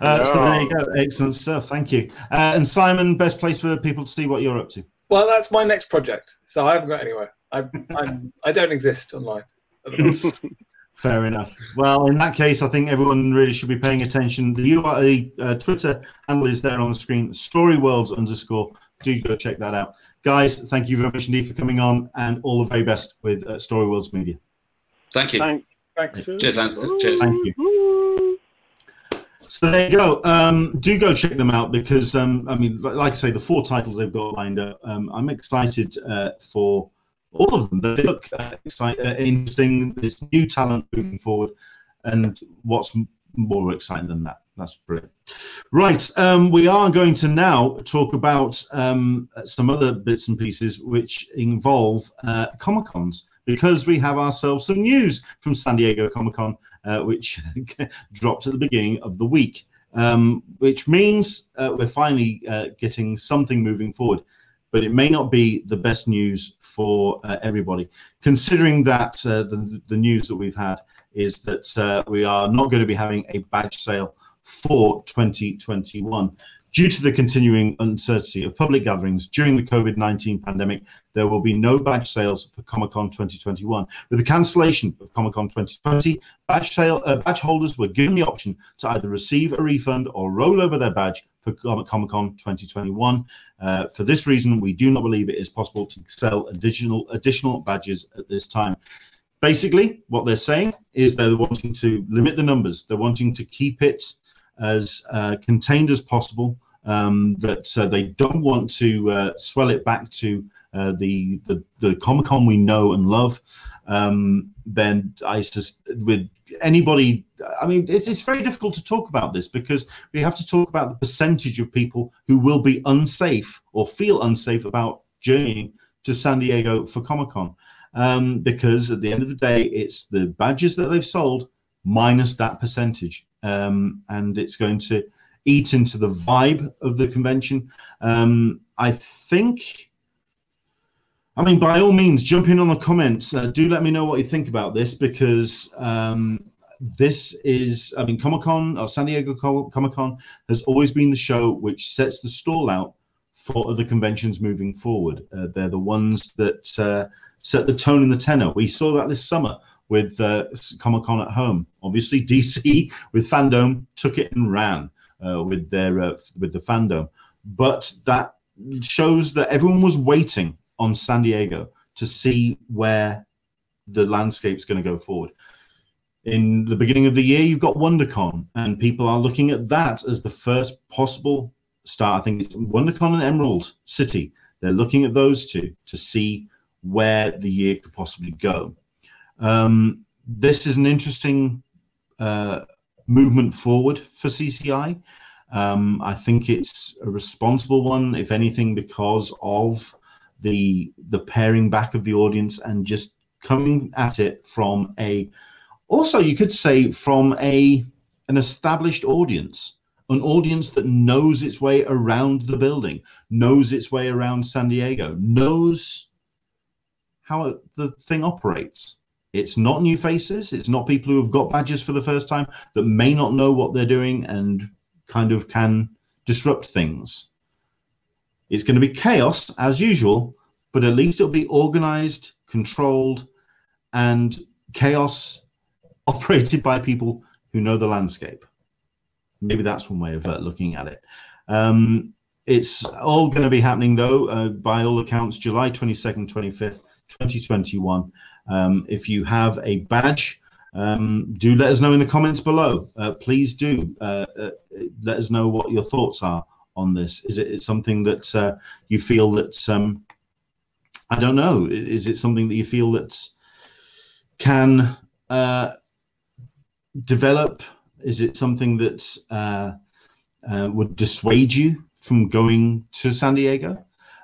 Uh, So there you go. Excellent stuff. Thank you. Uh, and Simon, best place for people to see what you're up to. Well, that's my next project. So I haven't got anywhere. I, I'm, I don't exist online. Fair enough. Well, in that case, I think everyone really should be paying attention. The UI, uh, Twitter handle is there on the screen, storyworlds underscore. Do go check that out. Guys, thank you very much indeed for coming on and all the very best with uh, Story Worlds Media. Thank you. Thanks. Thanks. Cheers, Anthony. Cheers. Thank you. So there you go. Um, do go check them out because, um, I mean, like I say, the four titles they've got lined up. Um, I'm excited uh, for all of them. They look uh, exciting, uh, interesting. There's new talent moving forward, and what's more exciting than that? That's brilliant. Right, um, we are going to now talk about um, some other bits and pieces which involve uh, Comic Cons because we have ourselves some news from San Diego Comic Con, uh, which dropped at the beginning of the week, um, which means uh, we're finally uh, getting something moving forward. But it may not be the best news for uh, everybody, considering that uh, the, the news that we've had is that uh, we are not going to be having a badge sale for 2021. Due to the continuing uncertainty of public gatherings during the COVID 19 pandemic, there will be no badge sales for Comic Con 2021. With the cancellation of Comic Con 2020, badge, sale, uh, badge holders were given the option to either receive a refund or roll over their badge for Comic Con 2021. Uh, for this reason, we do not believe it is possible to sell additional additional badges at this time. Basically, what they're saying is they're wanting to limit the numbers. They're wanting to keep it as uh, contained as possible um, that uh, they don't want to uh, swell it back to uh, the, the, the Comic Con we know and love. Um, then I just with anybody, I mean, it, it's very difficult to talk about this because we have to talk about the percentage of people who will be unsafe or feel unsafe about journeying to San Diego for Comic Con. Um, because at the end of the day, it's the badges that they've sold minus that percentage. Um, and it's going to eat into the vibe of the convention. Um, I think. I mean, by all means, jump in on the comments. Uh, do let me know what you think about this because um, this is, I mean, Comic Con or San Diego Comic Con has always been the show which sets the stall out for other conventions moving forward. Uh, they're the ones that uh, set the tone and the tenor. We saw that this summer with uh, Comic Con at home. Obviously, DC with Fandom took it and ran uh, with their uh, with the Fandom, but that shows that everyone was waiting on San Diego to see where the landscape's going to go forward. In the beginning of the year, you've got WonderCon, and people are looking at that as the first possible start. I think it's WonderCon and Emerald City. They're looking at those two to see where the year could possibly go. Um, this is an interesting uh, movement forward for CCI. Um, I think it's a responsible one, if anything, because of the the paring back of the audience and just coming at it from a also you could say from a an established audience an audience that knows its way around the building knows its way around san diego knows how the thing operates it's not new faces it's not people who have got badges for the first time that may not know what they're doing and kind of can disrupt things it's going to be chaos as usual, but at least it'll be organized, controlled, and chaos operated by people who know the landscape. Maybe that's one way of uh, looking at it. Um, it's all going to be happening, though, uh, by all accounts, July 22nd, 25th, 2021. Um, if you have a badge, um, do let us know in the comments below. Uh, please do uh, uh, let us know what your thoughts are on this? Is it something that uh, you feel that um, I don't know? Is it something that you feel that can uh, develop? Is it something that uh, would dissuade you from going to San Diego?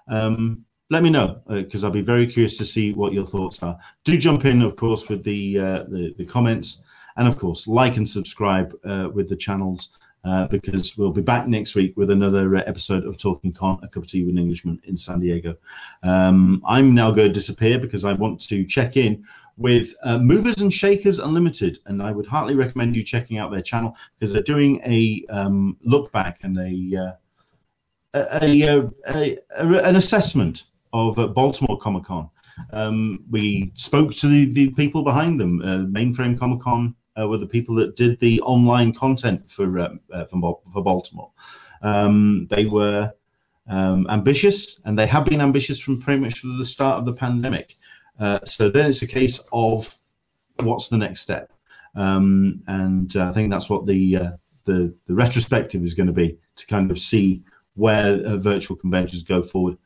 Um, let me know because uh, I'll be very curious to see what your thoughts are. Do jump in, of course, with the uh, the, the, comments, and of course, like and subscribe with the channels uh, because we'll be back next week with another uh, episode of Talking Con, a cup of tea with an Englishman in San Diego. Um, I'm now going to disappear because I want to check in with uh, Movers and Shakers Unlimited, and I would heartily recommend you checking out their channel because they're doing a um, look back and a, uh, a, a, a, an assessment of uh, Baltimore Comic Con. Um, we spoke to the, the people behind them, uh, Mainframe Comic Con uh, were the people that did the online content for uh, uh, for, for, Baltimore. Um, they were um, ambitious, and they have been ambitious from pretty much from the start of the pandemic. Uh, so then it's a case of what's the next step, um, and uh, I think that's what the uh, the the retrospective is going to be to kind of see where virtual conventions go forward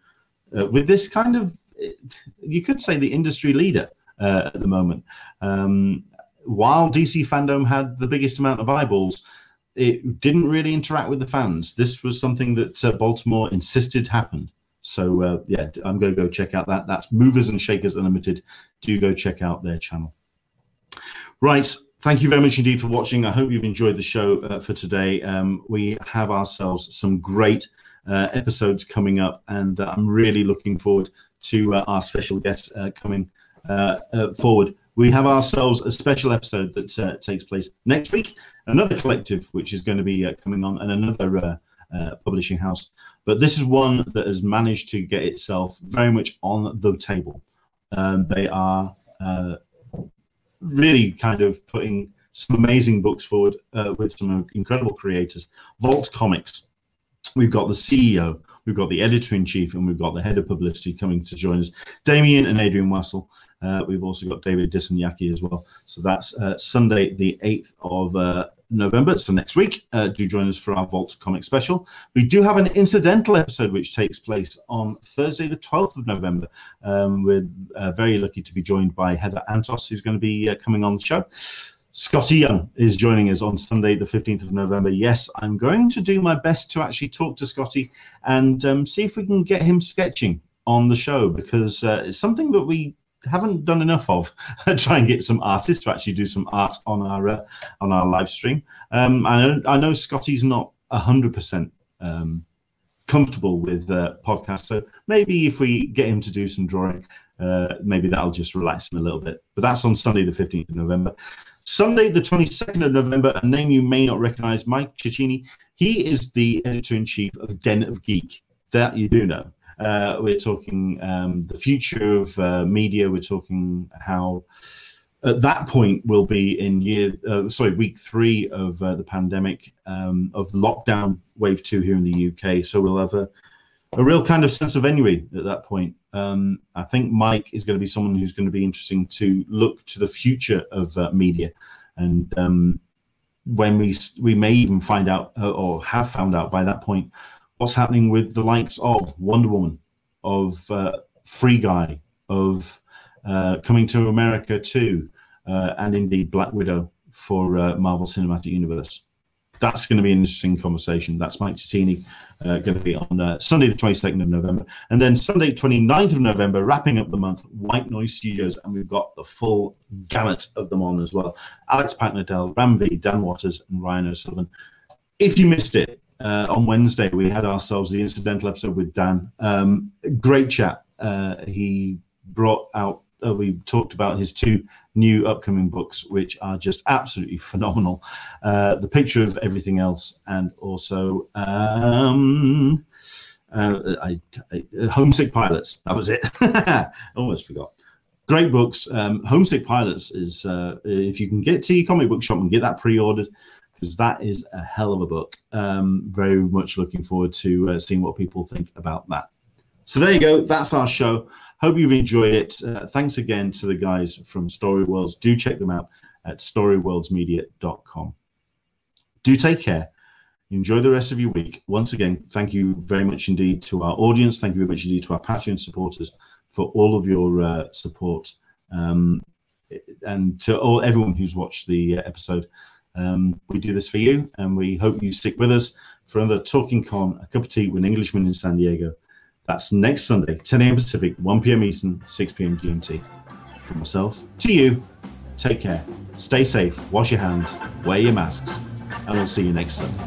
with this kind of you could say the industry leader uh, at the moment. Um, while DC fandom had the biggest amount of eyeballs, it didn't really interact with the fans. This was something that uh, Baltimore insisted happened. So uh, yeah, I'm going to go check out that. That's Movers and Shakers Unlimited. Do go check out their channel. Right. Thank you very much indeed for watching. I hope you've enjoyed the show uh, for today. Um, we have ourselves some great uh, episodes coming up, and uh, I'm really looking forward to uh, our special guests coming forward we have ourselves a special episode that uh, takes place next week. Another collective, which is going to be uh, coming on, and another uh, uh, publishing house. But this is one that has managed to get itself very much on the table. Um, they are uh, really kind of putting some amazing books forward uh, with some incredible creators. Vault Comics. We've got the CEO, we've got the editor in chief, and we've got the head of publicity coming to join us, Damian and Adrian Wassel. Uh, we've also got David Dissanayake as well. So that's uh, Sunday, the 8th of uh, November. So next week, uh, do join us for our Vault comic special. We do have an incidental episode which takes place on Thursday, the 12th of November. Um, we're uh, very lucky to be joined by Heather Antos, who's going to be uh, coming on the show. Skottie Young is joining us on Sunday, the 15th of November. Yes, I'm going to do my best to actually talk to Skottie and um, see if we can get him sketching on the show because uh, it's something that we haven't done enough of. Try and get some artists to actually do some art on our uh, on our live stream. Um, I know I know Skottie's not hundred percent um, comfortable with uh, podcasts. So maybe if we get him to do some drawing, uh, maybe that'll just relax him a little bit. But that's on Sunday, the 15th of November. Sunday, the 22nd of November, a name you may not recognize, Mike Cecchini. He is the editor in chief of Den of Geek. That you do know. Uh, we're talking um, the future of uh, media. We're talking how at that point we'll be in year uh, sorry week three of uh, the pandemic um, of lockdown wave two here in the UK. So we'll have a a real kind of sense of ennui at that point. Um, I think Mike is going to be someone who's going to be interesting to look to the future of uh, media, and um, when we we may even find out uh, or have found out by that point what's happening with the likes of Wonder Woman, of uh, Free Guy, of uh, Coming to America too, uh, and indeed Black Widow for uh, Marvel Cinematic Universe that's going to be an interesting conversation. That's Mike Cecchini uh, going to be on uh, Sunday, the 22nd of November. And then Sunday, 29th of November, wrapping up the month, White Noise Studios. And we've got the full gamut of them on as well. Alex Paknadel, Ram V, Dan Watters, and Ryan O'Sullivan. If you missed it, uh, on Wednesday, we had ourselves the incidental episode with Dan. Um, great chat. Uh, he brought out, uh, we talked about his two new upcoming books, which are just absolutely phenomenal. Uh, the picture of everything else, and also um, uh, I, I, Homesick Pilots. That was it. Almost forgot. Great books. Um, Homesick Pilots is uh, if you can get to your comic book shop and get that pre-ordered because that is a hell of a book. Um, very much looking forward to uh, seeing what people think about that. So there you go. That's our show. Hope you've enjoyed it. Uh, thanks again to the guys from Story Worlds. Do check them out at storyworldsmedia.com. Do take care. Enjoy the rest of your week. Once again, thank you very much indeed to our audience. Thank you very much indeed to our Patreon supporters for all of your uh, support. Um, and to all everyone who's watched the uh, episode. Um, we do this for you, and we hope you stick with us for another Talking Con, a cup of tea with an Englishman in San Diego. That's next Sunday, 10 a.m. Pacific, 1 p.m. Eastern, 6 p.m. GMT. From myself to you, take care, stay safe, wash your hands, wear your masks, and we'll see you next Sunday.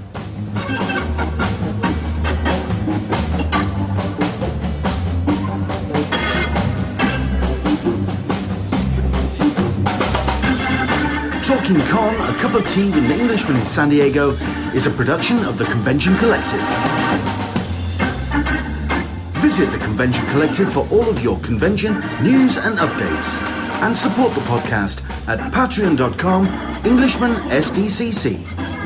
Talking Con, a cup of tea with an Englishman in San Diego, is a production of the Convention Collective. Visit the Convention Collective for all of your convention news and updates. And support the podcast at patreon.com Englishman SDCC.